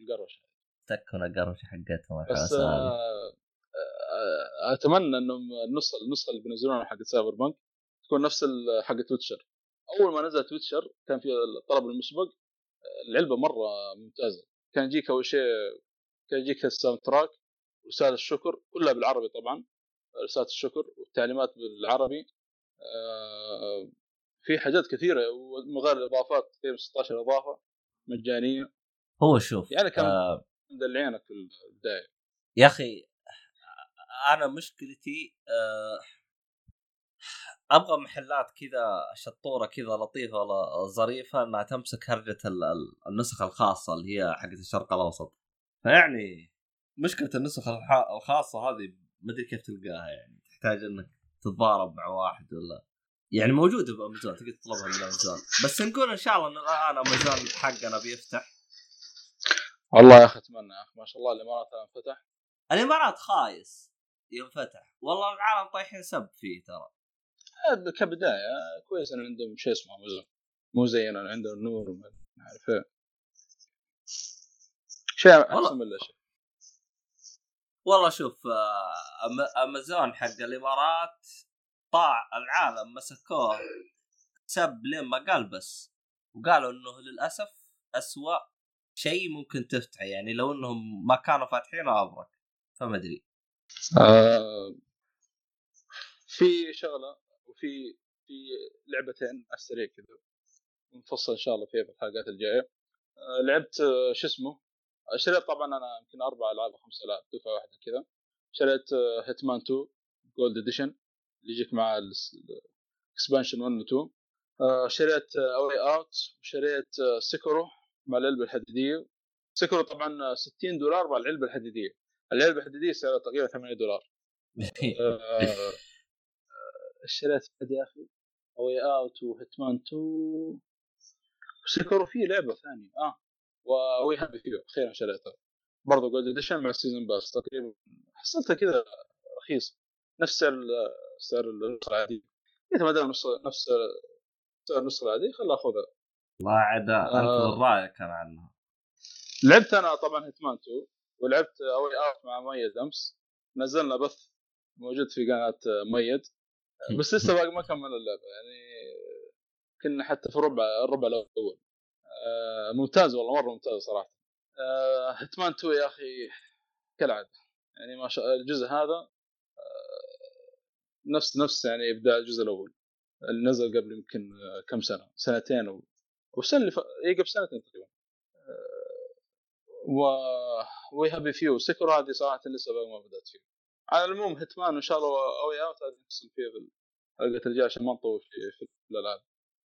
القروشة. تكون القروشه حقتهم بس آه أتمنى إنهم النسخه النسخه اللي بينزلونها حق Cyberpunk تكون نفس حق The Witcher. أول ما نزل The Witcher كان في الطلب المسبق اللعبه مرة ممتازة. كان يجيك أول شيء كان يجيك ال soundtrack رساله الشكر كلها بالعربي طبعا رسالة الشكر والتعليمات بالعربي. آه، في حاجات كثيرة ومن غير الإضافات تقريبا 16 إضافة مجانية. هو شوف يعني كان آه مدلعينك في البداية. يا أخي أنا مشكلتي آه أبغى محلات كذا شطورة كذا لطيفة ولا ظريفة إنها تمسك هرجة النسخ الخاصة اللي هي حقت الشرق الأوسط. فيعني مشكلة النسخ الخاصة هذه ما أدري كيف تلقاها يعني. تحتاج إنك تتضارب مع واحد ولا؟ يعني موجودة بأمازون تقدر تطلبها من أمازون. بس نقول إن شاء الله إن الآن أمازون حقنا بيفتح. والله يا أخي أتمنى يا أخي ما شاء الله الإمارات انفتح الإمارات خايس ينفتح والله العالم طايحين سب فيه ترى. كبداية كويس إن عندهم شيء اسمه امازون مو زينا عندهم نور وما عارف إيه. شيء أحسن من شيء. والله شوف آه، أمازون حق الإمارات طاع العالم مسكوه سب لين ما قال بس. وقالوا إنه للأسف اسوء شيء ممكن تفتحه يعني لو إنهم ما كانوا فاتحين ابرك فما أدري. آه في شغلة وفي في لعبتين على السريع كذا نفصل إن شاء الله فيها في الحلقات الجاية. آه لعبت آه شو اسمه؟ شريت طبعا أنا يمكن أربع ألعاب أو خمس ألعاب دفعه واحدة كذا. شريت Hitman 2 Gold Edition اللي يجيك مع ال expansion 1 و 2 شريت A Way Out وشريت Sekiro مع العلبه الحديدية. Sekiro طبعا 60 دولار مع العلبه الحديدية. العلبه الحديدية سعرها تقريبا 8 دولار. آه، *laughs* شريت يا أخي. A Way Out و Hitman 2 و Sekiro في لعبة ثانية. آه. We Happy Few أخيرا شريتها. برضه Gold Edition مع ال season pass تقريبا حصلتها كذا رخيص نفس سعر سعر النسخة العادية. قلت ما دام نفس سعر النسخة العادية خلها اخذها ما عدا انت رايك أنا عنها. لعبت أنا طبعا Hitman 2 ولعبت A Way Out مع ميد أمس. نزلنا بث موجود في قناة ميد. بس لسه باقي ما كمل اللعبة يعني كنا حتى في الربع الربع الأول. آه، ممتاز والله مرة ممتاز صراحة. Hitman آه، 2 يا أخي كالعادة. يعني ما شاء الجزء هذا آه، نفس نفس يعني إبداع الجزء الأول. اللي نزل قبل يمكن كم سنة؟ سنتين أو والسنة اللي ف... اي قبل سنتين تقريبا. و We Happy Few Sekiro هذه صراحة لسه ما بدأت فيه على العموم Hitman ان شاء الله A Way Out. هذه نفصل فيها في الحلقة الجاية عشان ما نطول في, في الألعاب.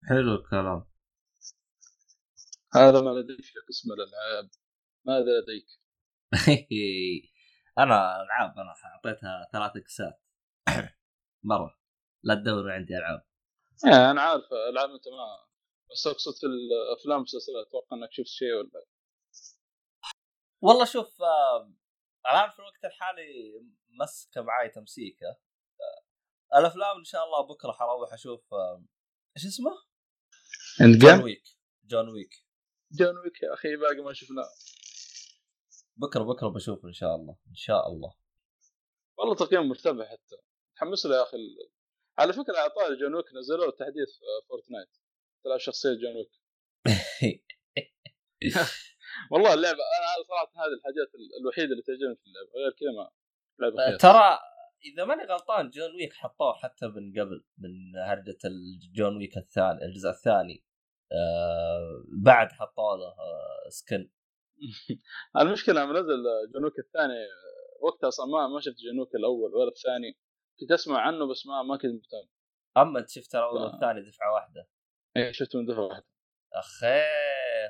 حلو الكلام. هذا ما لديك في قسم الألعاب. ماذا لديك؟ *laughs* أنا ألعاب أنا أعطيتها ثلاث إكسات. *coughs* مرة. لا تدور عندي ألعاب. يعني أنا عارف ألعاب أنت ما بس اقصد في الافلام والمسلسلات أتوقع إنك شفت شيء ولا والله شوف آه الآن في الوقت الحالي مسكه معاي تمسيكة آه الأفلام إن شاء الله بكرة حروح أشوف آه إيش اسمه؟ and John Wick John Wick John Wick يا أخي باقي ما شفناه. بكرة بكرة بشوف إن شاء الله إن شاء الله. والله تقييم مرتفع حتى. تحمس له يا أخي على فكرة طاري John Wick نزلوا تحديث Fortnite تلعب شخصية John Wick. *laughs* والله اللعبة أنا صراحة هذه الحاجات الوحيدة اللي تعجبني في اللعبة غير كذا ما لعبة ترى إذا ماني غلطان John Wick حطوه حتى من قبل من هرجة ال John Wick الثاني الجزء الثاني. آه بعد حطوا له آه skin. *laughs* المشكلة لما نزل John Wick الثاني وقتها أصلا ما ما شفت John Wick الأول ولا الثاني. كنت أسمع عنه بس ما ما كنت مهتم. أما أنت شفت الأول والثاني دفعة واحدة. إيه شفته من دفعه واحدة. أخي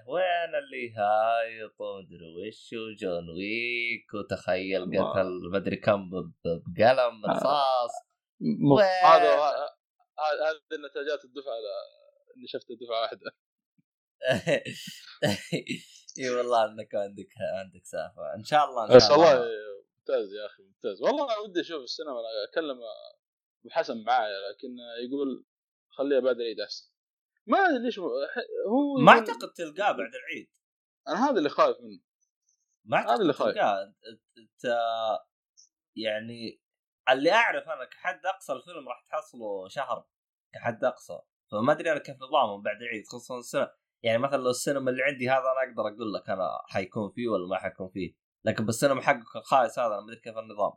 وين اللي هايط ومدري وش و John Wick وتخيل قتل مدري كم بقلم آه. رصاص هذا هذه النتاجات الدفعة إني شفت دفعه واحدة. *laughs* إي والله إنك عندك عندك سالفه إن شاء الله إن شاء الله. ممتاز يا أخي ممتاز. والله ودي أشوف السينما أكلم أبو حسن معايا لكن يقول خليها بعد العيد أحسن. ما أدري ليش هو ما أعتقد تلقاه بعد العيد. أنا هذا اللي خايف منه. ما أعتقد هذا اللي خايف. يعني اللي أعرف أنا كحد أقصى الفيلم راح تحصله شهر كحد أقصى. فما أدري أنا كيف نظامهم بعد العيد خصوصا السنة يعني مثلا لو السينما اللي عندي هذا أنا أقدر أقول لك أنا حيكون فيه ولا ما حيكون فيه. لكن بالسينما حقك الخايس هذا أنا ما أدري كيف النظام.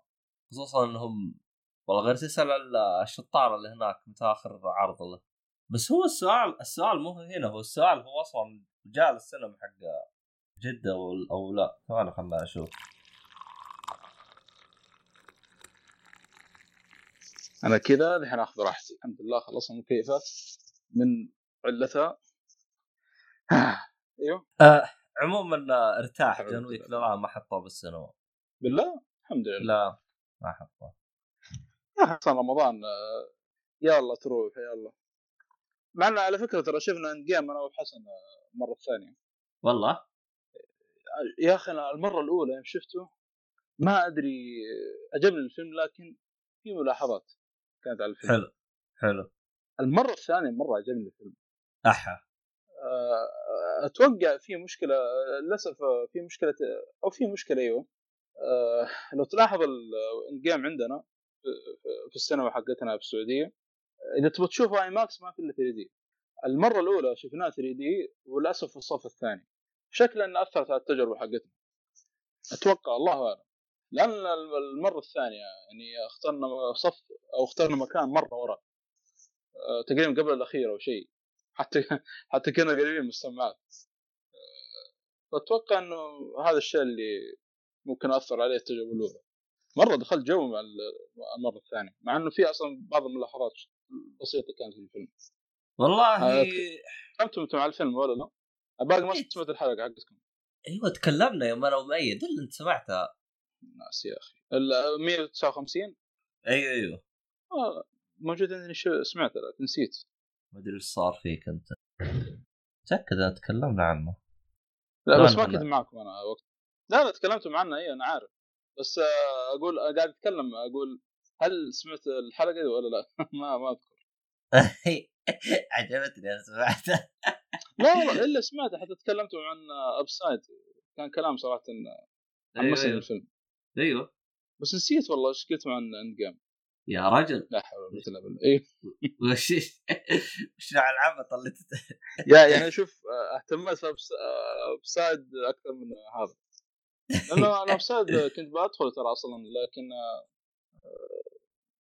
خصوصا انهم والله غير تسال الشطار اللي هناك متى اخر عرض له. بس هو السؤال السؤال مو هنا هو السؤال هو أصلا جاء السينما حق جدة أو, أو لا. ثواني خلنا أشوف. أنا كذا الحين أخذ راحتي. الحمد لله خلصنا المكيفات من علتها. *sighs* أيوه. آه عموما ارتاح. جون ويك لا ما حطوه بالسينما. بالله؟ الحمد لله. لا ما حطوه يا أخي رمضان. آه، يلا تروح يلا. مع إنه على فكرة ترى شفنا إند جيم أنا وحسن المره الثانية والله؟ يا أخي أنا المرة الأولى يوم شفته ما أدري عجبني الفيلم لكن في ملاحظات كانت على الفيلم. حلو حلو. المرة الثانية مرة عجبني الفيلم. أحا. آه، أتوقع في مشكلة للأسف في مشكلة أو في مشكلة أيوه. آه، لو تلاحظ الجيم عندنا في السينما حقتنا في السعودية إذا تبغى تشوفه آي ماكس ما في إلا 3 دي. المرة الأولى شفناه 3 دي وللأسف في الصف الثاني. شكله انه أثرت على التجربة حقتنا. أتوقع الله أعلم. لأن المرة الثانية يعني أخترنا صف أو اخترنا مكان مرة ورا. آه، تقريبا قبل الأخير أو شيء. حتى *laughs* حتى كنا قريبين من السماعات آه، فاتوقع إنه هذا الشيء اللي ممكن أثر عليه التجربة الأولى. مرة دخلت جو مع المرة الثانية. مع إنه في أصلا بعض الملاحظات بسيطة كانت في الفيلم. والله تكلمتوا أنتم على الفيلم ولا لا؟ باقي ما سمعت الحلقة حقتكم. أيوه تكلمنا يوم أنا ومؤيد. اللي أنت سمعتها ناس يا أخي. ال 159 أيوه أيوه. آه موجود عندي سمعته لكن نسيت. ما أدري إيش صار فيك أنت. تأكد تكلمنا عنه. لا بس ما كنت معكم أنا وقت. لا لا تكلمتوا معنا اي أنا عارف. بس آه، أقول قاعد أتكلم أقول هل سمعت الحلقة دي ولا لا؟ *laughs* ما ما أذكر. *laughs* عجبتني أنا سمعتها. لا لا إلا سمعتها حتى تكلمتوا عن Upside كان كلام صراحة حمسني أيوة. الفيلم. أيوه. بس نسيت والله إيش قلت عن Endgame يا رجل. لا حول ولا قوة إلا بالله. أيوه *laughs* وش وش نوع العبط اللي يا يعني شوف اهتميت في Upside أكثر من هذا. لأنه Upside كنت بدخل ترى أصلا لكن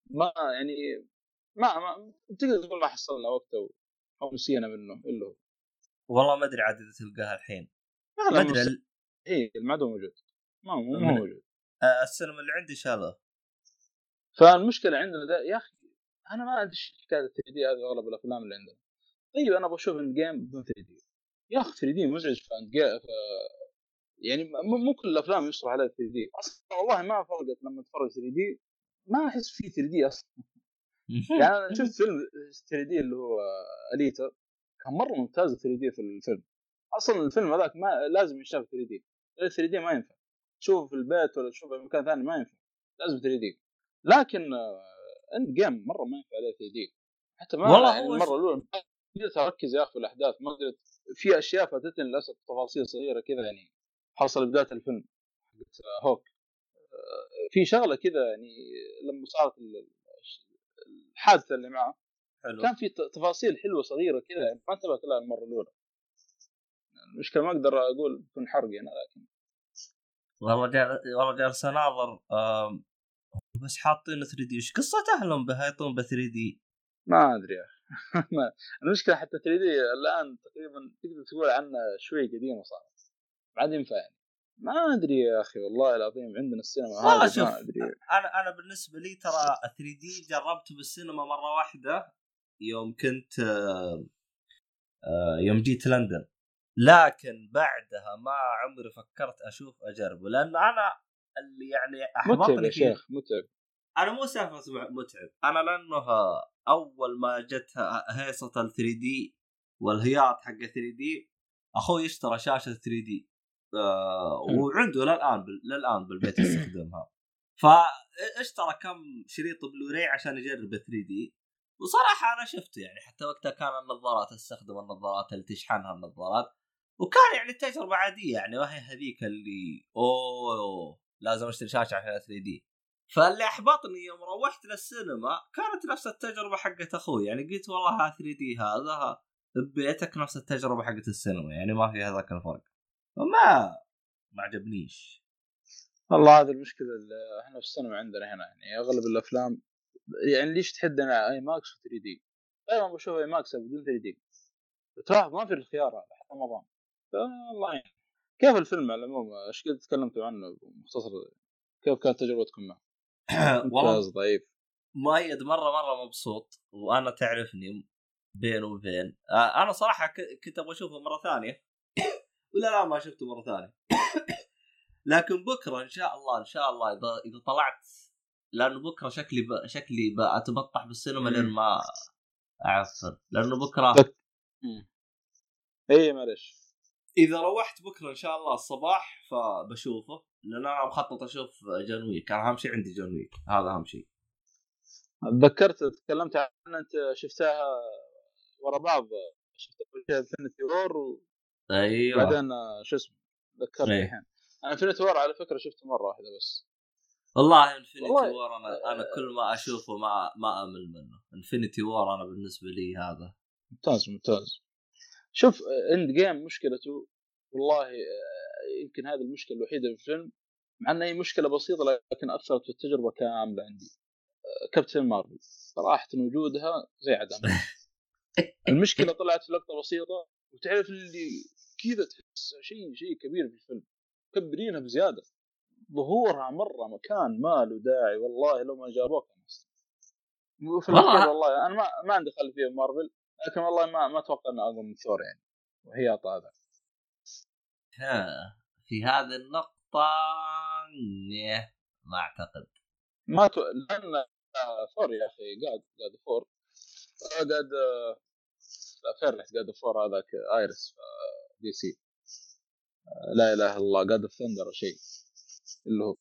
ما يعني ما, ما تقدر تقول ما حصلنا وقت أو نسينا منه إلا هو. والله ما أدري عاد اذا تلقاها الحين ما أدري إي المعدوم موجود. ما هو موجود. آه، السينما اللي عندي شالوه فالمشكلة عندنا ده يا أخي أنا ما أدري إيش حكايه 3 دي هذه اغلب الأفلام اللي عندنا. طيب أنا أبغى أشوف الجيم بدون 3 دي. يا أخي 3 دي مزعج في يعني مو كل الأفلام يشرح عليها 3 دي. أصلا والله ما فرقت لما اتفرج 3 دي ما أحس فيه 3 دي أصلا. يعني أنا شفت فيلم 3 دي اللي هو اليتا كان مرة ممتاز 3 دي في الفيلم. أصلا الفيلم هذاك ما لازم يشاف 3 دي. 3 دي ما ينفع. تشوفه في البيت ولا تشوفه في مكان ثاني ما ينفع. لازم 3D. لكن Endgame مرة ما ينفع عليه 3D. حتى ما والله يعني المرة الأولى ما قدرت أركز يا أخي في الأحداث. ما قدرت. في أشياء فاتتني للأسف تفاصيل صغيرة كذا يعني. حصل بداية الفيلم Hawk في شغلة كذا يعني لما صارت الحادثة اللي معه حلو. كان في تفاصيل حلوة صغيرة كذا يعني ما انتبهت لها المرة الأولى المشكلة ما أقدر أقول بدون حرق يعني لكن والله والله جالس أناظر بس حاطين 3 دي إيش قصة أهلهم بهايطون ب 3 دي؟ ما أدري يا أخي *laughs* المشكلة حتى 3 دي الآن تقريبا تقدر تقول عنه شوي قديمه صارت ما عاد ينفع يعني ما أدري يا أخي والله العظيم عندنا السينما شوف ما أدري. أنا أنا بالنسبة لي ترى 3 دي جربته بالسينما مرة واحدة يوم كنت آه، يوم جيت لندن. لكن بعدها ما عمري فكرت أشوف أجربه لأن أنا اللي يعني أحبطني متعب يا شيخ متعب. أنا مو سالفه متعب. أنا لأنه أول ما جت هيصة ال 3 دي والهياط حق 3 دي أخوي اشترى شاشة 3 دي. آه وعنده للآن للآن بالبيت *coughs* يستخدمها. فاشترى كم شريط بلوراي عشان يجرب 3 دي. وصراحة أنا شفته يعني حتى وقتها كان النظارات استخدم النظارات اللي تشحنها النظارات. وكان يعني التجربه عادية يعني وهي هذيك اللي أوه لازم أشتري شاشة عشان 3 دي. فاللي أحبطني يوم روحت للسينما كانت نفس التجربة حقت أخوي. يعني قلت والله 3 دي هذا ببيتك نفس التجربة حقت السينما يعني ما في هذاك الفرق. فما ما عجبنيش. والله هذه المشكلة اللي إحنا في السينما عندنا هنا يعني أغلب الأفلام يعني ليش تحدنا IMAX و 3D دائما بشوف IMAX بدون 3D ترى ما في الخيار هذا حتى رمضان الله يعني. كيف الفيلم على العموم؟ إيش قد تكلمتوا عنه مختصر؟ كيف كانت تجربتكم معه؟ *coughs* والله ضعيف. مؤيد مرة مرة مبسوط وأنا تعرفني بين وبين. آه، أنا صراحة كنت أبغى أشوفه مرة ثانية. ولا لا ما شفته مرة ثانية. *coughs* لكن بكرة إن شاء الله إن شاء الله إذا إذا طلعت لأنه بكرة شكلي ب... شكلي بتبطح بالسينما لين ما اعفن لأنه بكرة اي معلش إذا روحت بكرة إن شاء الله الصباح فبشوفه لأن أنا مخطط أشوف John Wick أنا أهم شيء عندي John Wick هذا أهم شيء. تذكرت تكلمت عن أنت شفتها ورا بعض. شفت Infinity War و... أيوه. بعدين شو اسمه تذكرت أيوه. الحين. أنا Infinity War على فكرة شفته مرة واحدة بس. والله Infinity War أنا أنا كل ما أشوفه ما ما أمل منه. Infinity War أنا بالنسبة لي هذا. ممتاز ممتاز. شوف Endgame مشكلته والله آه، يمكن هذه المشكلة الوحيدة في الفيلم مع انها هي مشكلة بسيطة لكن أثرت في التجربة كاملة عندي. آه، كابتن مارفل صراحة وجودها زي عدم. *laughs* المشكلة طلعت في لقطة بسيطة وتعرف اللي كذا تحس شيء شيء كبير في الفيلم. مكبرينها بزيادة. ظهورها مرة مكان ما له داعي والله لو ما جابوه كان في الاخير والله أنا ما ما عندي خلفيه مارفل لكن والله ما ما أتوقع إنه اقوى من ثور يعني. وهي هذا ها في هذه النقطة ما أعتقد. ما تو... لأن ثور يا أخي قاعد قاعد فور. قاعد لا فيرلح قاعد فور هذاك آيرس دي سي. لا إله إلا الله قاعد في ثندر شيء. اللي هو.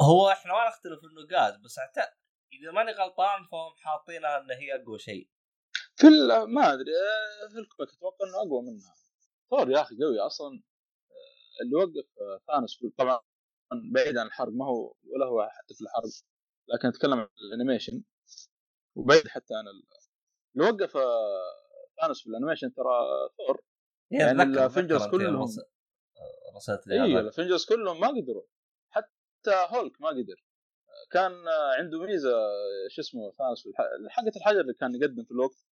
هو إحنا ما نختلف إنه قاد بس اعتقد إذا ماني غلطان فهم حاطينها إن هي أقوى شيء. في ما أدري في الكوميك أتوقع إنه أقوى منها. ثور يا أخي قوي أصلا. اللي وقف ثانوس طبعا بعيد عن الحرق ما هو ولا هو حتى في الحرق لكن أتكلم عن ال animation. وبعيد حتى عن اللي وقف ثانوس في ال animation ترى ثور. يعني ال Avengers كلهم رسلت لي اي ال Avengers كلهم ما قدروا. حتى هولك ما قدر. كان عنده ميزة شو اسمه ثانوس حقة الحجر اللي كان يقدم في الوقت.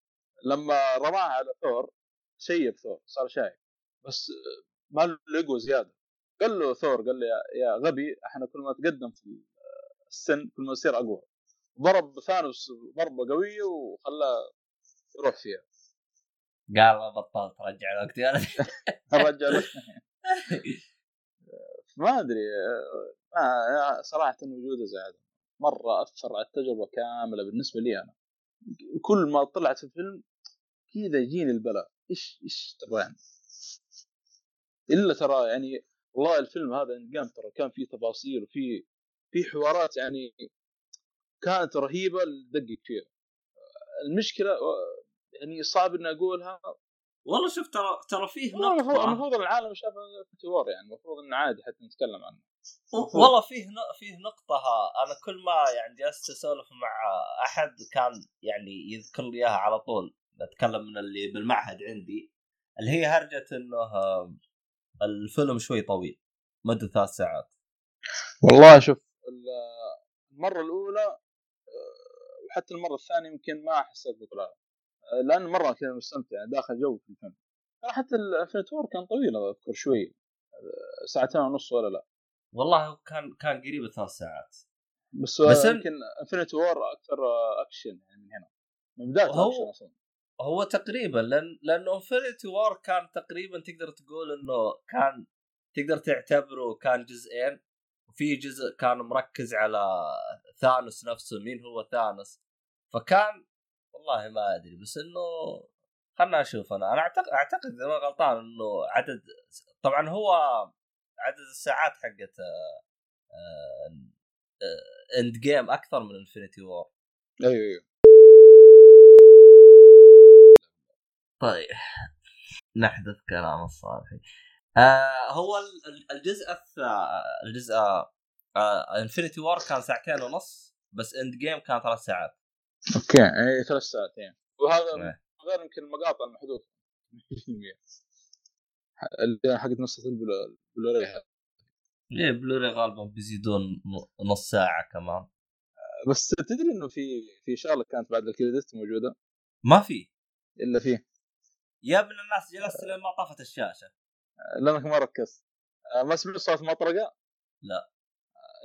لما رماها على ثور شيب ثور صار شايب. بس ما له قوه زيادة. قال له ثور قال له يا غبي إحنا كل ما تقدم في السن كل ما يصير أقوى. ضرب ثانوس ضربة قوية وخلاه يروح فيها. قال بطلت رجع الوقت يا *laughs* رجع ما أدري آه صراحة وجوده زاد. مرة أثر على التجربة كاملة بالنسبة لي أنا. كل ما طلعت في الفيلم كذا يجيني البلاء. إيش إيش تبغى يعني؟ إلا ترى يعني والله الفيلم هذا قام ترى. كان فيه تفاصيل وفي في حوارات يعني كانت رهيبة تدقق فيها المشكلة يعني صعب إني أقولها. والله شوف ترى ترى فيه نقطة. المفروض العالم شاف وور يعني المفروض انه عادي حتى نتكلم عنه والله فيه فيه نقطة أنا كل ما يعني جلست أسولف مع أحد كان يعني يذكر لي إياها على طول. بتكلم من اللي بالمعهد عندي. اللي هي هرجة إنه الفيلم شوي طويل مدة ثلاث ساعات. والله شوف المرة الأولى وحتى المرة الثانية يمكن ما حسيت بطلع لأن مرة كذا مستمتع داخل جو في الفيلم حتى Infinity War كان طويل أذكر شوي. ساعتين ونص ولا لا. والله كان كان قريب ثلاث ساعات. بس, بس يمكن Infinity War أكثر اكشن يعني من هنا. من بداية هو اكشن أصلا. هو تقريبا لأن لأنه Infinity War كان تقريبا تقدر تقول إنه كان تقدر تعتبره كان جزئين. وفي جزء كان مركز على ثانوس نفسه مين هو ثانوس فكان والله ما أدري بس إنه خلنا أشوف أنا أنا اعتقد أعتقد إذا ما غلطان إنه عدد طبعا هو عدد الساعات حقت Endgame أكثر من Infinity War أيوه أيوه. طيب نحذف كلام الصالحي. آه هو الجزء الجزء Infinity War كان ساعتين ونص بس Endgame كان ثلاث ساعات. Okay اي ثلاث ساعتين وهذا. غير يمكن المقاطع المحذوفه *laughs* اللي حقت نص البلوري إيه بلوري غالبا بيزيدون نص ساعة كمان. بس تدري إنه في في شغلة كانت بعد ال credit موجودة؟ ما في. إلا فيه يا ابن الناس جلست لما طفت الشاشة. لأنك ما ركزت. آه، ما سمعت صوت مطرقة؟ لا.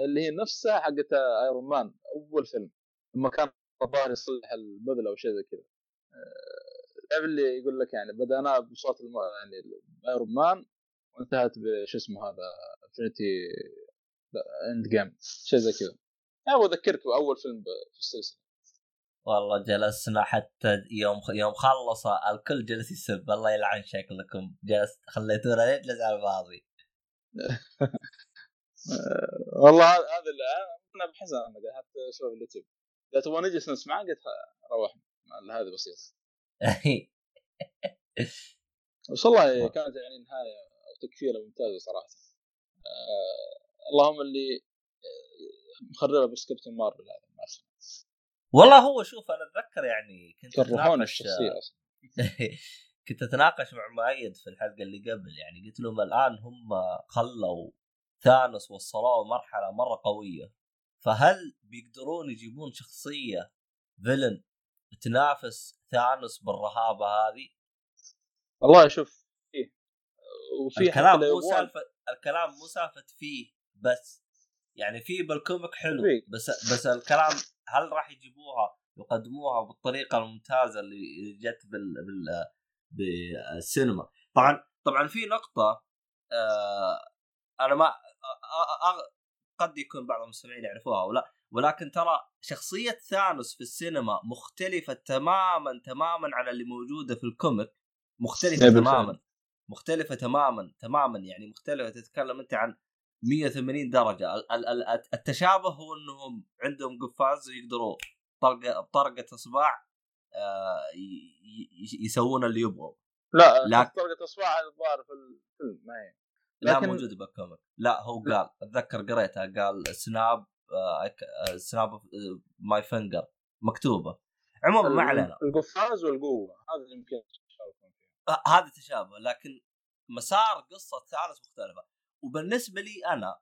اللي هي نفسها حقت Iron Man أول فيلم. لما كان الظاهر يصلح البذله أو شيء زي كذا. آه، اللي يقول لك يعني بدانا بصوت الم... يعني Iron Man وانتهت بش اسمه هذا؟ Infinity Endgame شيء زي كذا. يعني اذكرك باول فيلم في السلسلة. والله جلسنا حتى يوم يوم خلص الكل جلس يسب الله يلعن شكلكم. جلست خليتونا نجلس على الفاضي. *laughs* والله هذا اللي أنا بحزن أنا حتى أشوف اليوتيوب. اذا تبغى نجلس نسمع قلت روح هذه بسيطة. *laughs* بس والله كانت يعني نهاية أو تكفيره ممتازة صراحة. آه اللهم اللي آه، مخربها بس كابتن مارفل هذا ما والله هو شوف أنا أتذكر يعني كنت كرهون الشخصية أصلا. *laughs* كنت أتناقش مع مؤيد في الحلقة اللي قبل يعني قلت لهم الآن هم خلوا ثانوس وصلوه مرحلة مرة قوية. فهل بيقدرون يجيبون شخصية فيلن تنافس ثانوس بالرهابة هذه؟ والله شوف فيه وفي الكلام مو سالفه الكلام مو سالفة فيه بس. يعني في بالكوميك حلو بس بس الكلام هل راح يجيبوها يقدموها بالطريقة الممتازة اللي جت بال, بال بالسينما؟ طبعا طبعا في نقطة آه أنا ما قد يكون بعض المستمعين يعرفوها أو لا ولكن ترى شخصية ثانوس في السينما مختلفة تماما تماما عن اللي موجودة في الكوميك مختلفة تماما مختلفة تماما تماما يعني مختلفة تتكلم أنت عن 180 درجة. التشابه هو إنهم عندهم قفاز يقدروا طرقه بطرقه إصبع آه، يسوون اللي يبغوا. لا لكن طرقه إصبع الظاهر في الفيلم ما هي. لكن... لا موجود بال comic لا هو قال أتذكر قريتها قال snap snap my finger مكتوبة. عموما ما علينا. القفاز والقوة هذا يمكن هذا تشابه لكن مسار قصة ثالث مختلفة. وبالنسبة لي أنا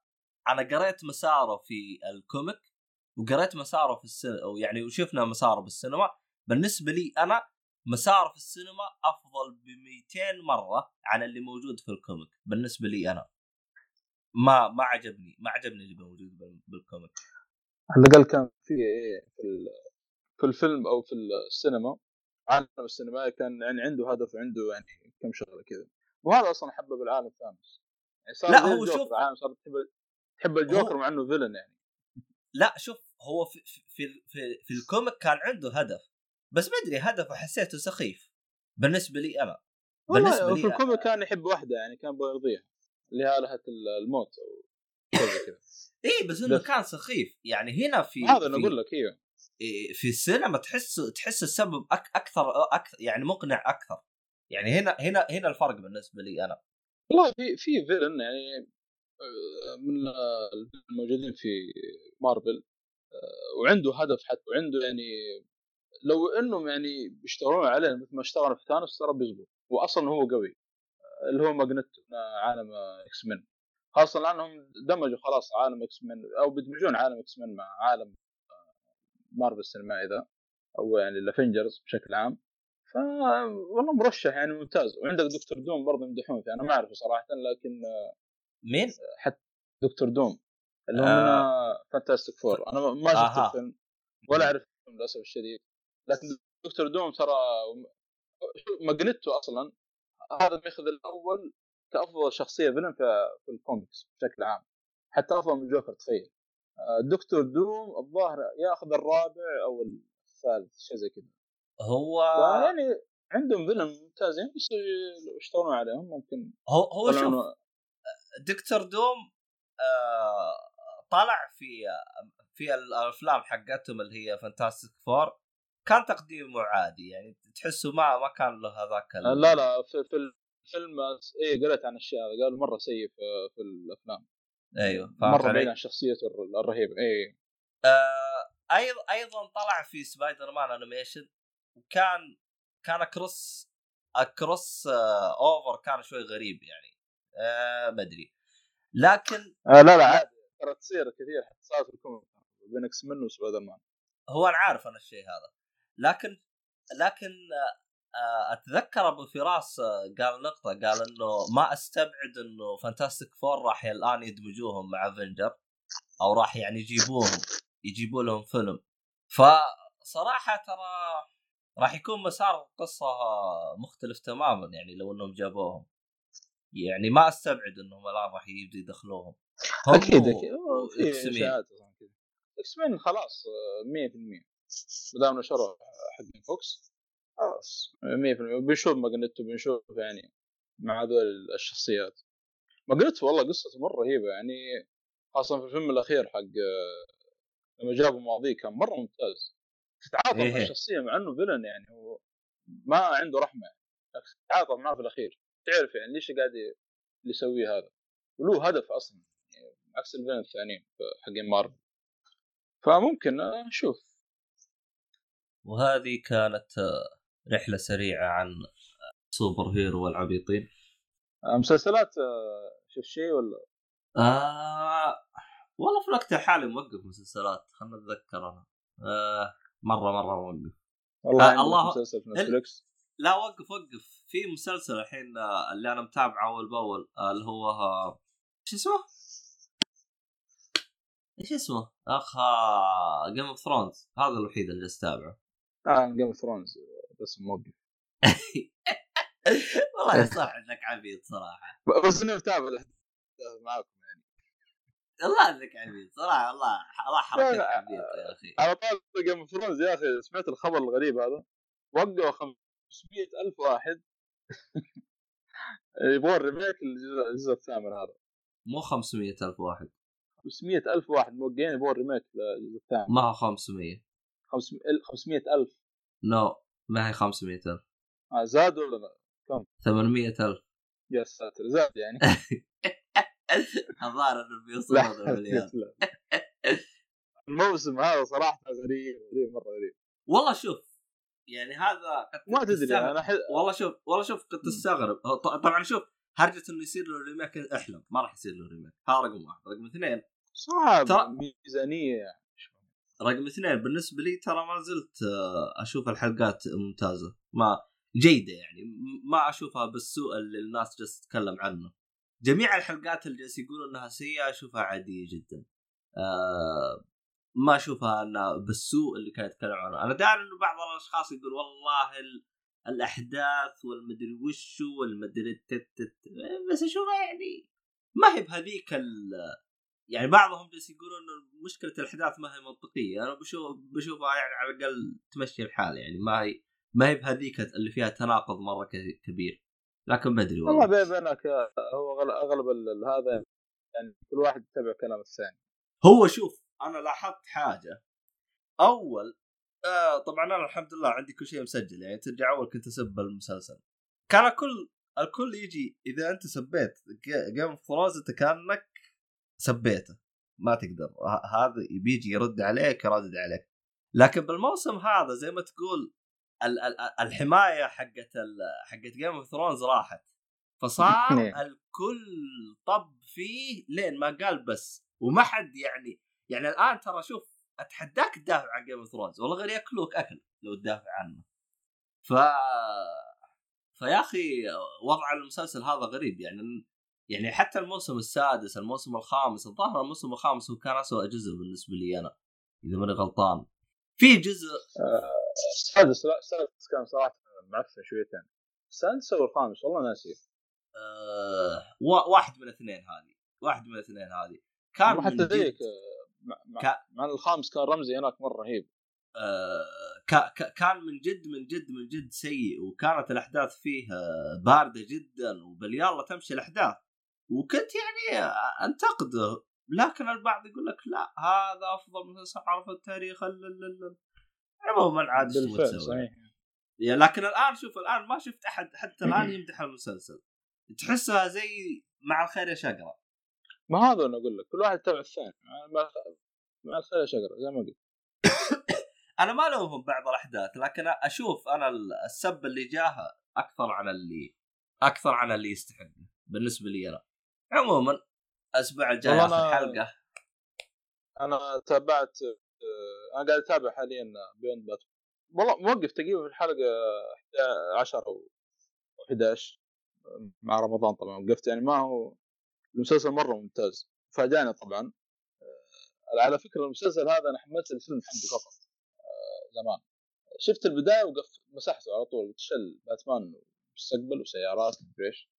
أنا قريت مساره في ال comic وقريت مساره في السينما يعني وشفنا مساره بالسينما. بالنسبة لي أنا مساره في السينما أفضل ب 200 مرة عن اللي موجود في ال comic. بالنسبة لي أنا. ما ما عجبني ما عجبني اللي موجود بال comic. على الأقل كان في إيه في في الفيلم أو في السينما عالم السينمائي كان يعني عنده هدف وعنده يعني كم شغلة كذا. وهذا أصلا حبب العالم الثاني يعني صار لا هو شوف صار تحب تحب الجوكر مع إنه villain يعني. لا شوف هو في في في, في ال comic كان عنده هدف. بس ما أدري هدفه حسيته سخيف. بالنسبة لي أنا. بالنسبة لي في ال comic كان يحب واحدة يعني كان بيرضيها اللي هي الهه الموت أو كذا. *laughs* اي بس إنه كان سخيف. يعني هنا في هذا أنا أقول لك إيوه. في السينما تحس تحس السبب أك أكثر أكثر يعني مقنع أكثر. يعني هنا هنا هنا الفرق بالنسبة لي أنا. والله في في villain يعني من الموجودين في مارفل وعنده هدف حتى وعنده يعني لو انهم يعني بيشتغلون عليه مثل ما اشتغلوا في ثانوس ترى بيزبط. واصلا هو قوي. آه، اللي هو ماجنيتو عالم إكس مان خاصه لانهم دمجوا خلاص عالم إكس مان أو بيدمجون عالم إكس مان مع عالم مارفل السينمائي ذا أو يعني الافنجرز بشكل عام. ف والله مرشح يعني ممتاز. وعندك دكتور دوم برضه يمدحون فيه. أنا ما أعرفه صراحة لكن مين؟ حتى دكتور دوم. اللي هو آه. من فانتاستيك فور أنا ما شفت آه. الفيلم ولا أعرف للأسف الشديد. لكن دكتور دوم ترى ماجنيتو أصلا هذا ماخذ الأول كأفضل شخصية villain في, في الكوميكس بشكل عام حتى أفضل من جوكر تخيل. دكتور دوم الظاهر يأخذ الرابع أو الثالث شيء زي كذا. هو يعني عندهم villain ممتازين بس لو اشتغلوا عليهم ممكن هو هو شوف دكتور دوم آه طلع في في الأفلام حقتهم اللي هي فانتاستيك فور كان تقديمه عادي يعني تحسه ما ما كان له هذاك لا لا في, في الفيلم إيه قريت عن الشيء هذا قالوا مرة سيء في, في الأفلام. أيوه مرة بعيد عن شخصيته الرهيبه اي آه أيضا أيضا طلع في سبايدر مان animation وكان كان cross cross آه over كان شوي غريب يعني. آه ما أدري. لكن آه لا لا عادي ترى تصير كثير حتى صارت ال comic بين إكس مين وسبايدر مان هو أنا عارف أنا الشيء هذا. لكن لكن آه، أتذكر أبو فراس آه، قال نقطة قال إنه ما أستبعد إنه فانتاستيك فور راح الآن يدمجوهم مع افنجر أو راح يعني يجيبوهم يجيبوا لهم فيلم. فصراحة ترى راح يكون مسار القصة مختلف تماما يعني لو إنهم جابوهم. يعني ما أستبعد إنهم الآن راح يبدوا يدخلوهم. أكيد أكيد. إكس مين خلاص 100% ما دام شروا حق فوكس. خلاص. 100% بنشوف ماجنيتو بنشوف يعني مع هذول الشخصيات. ماجنيتو والله قصته مرة رهيبة يعني خاصة في الفيلم الأخير حق لما جابوا ماضيه كان مرة ممتاز. تتعاطف مع إيه. الشخصية مع إنه فيلن يعني هو ما عنده رحمة. تتعاطف معاه في الأخير. تعرف يعني ليش قاعد يسويه هذا. وله هدف أصلا يعني عكس الفيلن الثانيين حقين مارفل فممكن نشوف. وهذه كانت رحلة سريعة عن superhero والعبيطين. آه، مسلسلات آه، شوف شيء ولا؟ آه والله في الوقت الحالي موقف مسلسلات خلنا نتذكر أنا. آه مرة مرة موقف. والله آه الله مسلسل في نتفلكس لا وقف وقف. في مسلسل الحين آه، اللي أنا متابعه اول باول اللي هو شو اسمه؟ إيش اسمه؟ أخ جيم اوف ثرونز هذا الوحيد اللي أتابعه. آه جيم اوف ثرونز بس موقف. *laughs* والله صح إنك عبيط صراحة. بس إني متابع معاكم يعني. والله إنك عبيط صراحة والله الله حركتك عبيط يا أخي. على طول جيم اوف ثرونز يا أخي سمعت الخبر الغريب هذا؟ وقعوا 500 ألف واحد. *laughs* يبغون remake الجزء الثامن هذا. مو 500 ألف واحد. 500 ألف واحد موقعين يبغون remake للجزء الثامن. ما هو 500 500 ألف. no no. ما هي 500 ألف. آه زاد ولا كم؟ 800 ألف. يا ساتر زاد يعني. *laughs* الظاهر إنه بيوصل هذا المليار. الموسم هذا صراحة غريب غريب مرة غريب. والله شوف يعني هذا ما تدري أنا حل... والله شوف والله شوف كنت تستغرب. طبعا شوف هرجة إنه يصير له remake احلم ما راح يصير له remake. هذا رقم واحد. رقم اثنين. صعب ترى ميزانية. رقم اثنين بالنسبة لي ترى ما زلت آه، أشوف الحلقات ممتازة. ما جيدة يعني ما أشوفها بالسوء اللي الناس جالسة تتكلم عنه. جميع الحلقات اللي جالس يقولوا إنها سيئة أشوفها عادية جدا. أه ما أشوفها إنها بالسوء اللي كانوا يتكلموا عنه. أنا داري إنه بعض الأشخاص يقول والله ال... الأحداث والمدري وشو والمدري بس أشوفها يعني ما هي بهذيك ال... يعني بعضهم جالس يقولون إنه مشكلة الأحداث ما هي منطقية. أنا بشوف بشوفها يعني على الأقل تمشي الحال يعني. ما هي ما هي بهذيك اللي فيها تناقض مرة كبير. لكن ما أدري والله. بيني وبينك هو أغلب هذا يعني كل واحد يتبع كلام الثاني. هو شوف أنا لاحظت حاجة. أول آه طبعا أنا الحمد لله عندي كل شيء مسجل يعني. ترجع أول كنت اسب المسلسل. كان الكل الكل يجي إذا أنت سبيت جيم اوف ثرونز أنت كأنك سبيته. ما تقدر. هذا بيجي يرد عليك يردد عليك. لكن بالموسم هذا زي ما تقول الحماية حقت حقت جيم اوف ثرونز راحت. فصار *laughs* الكل طب فيه لين ما قال بس. وما حد يعني يعني الآن ترى شوف أتحداك تدافع عن جيم اوف ثرونز والله غير ياكلوك أكل لو تدافع عنه. ف فيا أخي وضع المسلسل هذا غريب. يعني يعني حتى الموسم السادس الموسم الخامس الظاهر الموسم الخامس هو كان اسوء جزء بالنسبة لي أنا إذا ماني غلطان. في جزء آه، السادس لا السادس كان صراحة معفن شويتين السادس أو الخامس والله ناسي. أه واحد من الاثنين هذه واحد من الاثنين هذه. كان حتى ذيك مع, مع, مع الخامس كان رمزي هناك مرة رهيب. آه كان من جد من جد من جد سيء وكانت الأحداث فيه باردة جدا وباليلا تمشي الأحداث. وكنت يعني انتقده لكن البعض يقول لك لا هذا أفضل مسلسل عرف التاريخ عموما عاد يعني لكن الآن شوف الآن ما شفت أحد حتى الآن *clears throat* يمدح المسلسل. تحسها زي مع الخير يا شقرة. ما هذا أنا أقول لك كل واحد تبع الثاني. مع الخير شقرة زي ما قلت. *coughs* أنا ما الومهم بعض الأحداث لكن أشوف أنا السب اللي جاه أكثر عن اللي أكثر عن اللي يستحقه بالنسبة لي أنا. عموما الأسبوع الجاي آخر أنا... حلقة. أنا تابعت آه، أنا قاعد أتابع حاليا بيوند بات والله موقف تقريبا في الحلقة 10 أو 11 مع رمضان طبعا وقفت. يعني ما هو المسلسل مرة ممتاز. فاجأنا طبعا آه، على فكرة المسلسل هذا أنا حملت الفيلم حقه فقط آه، زمان شفت البداية وقف مسحته على طول شل باتمان مستقبل وسيارات إيش. آه،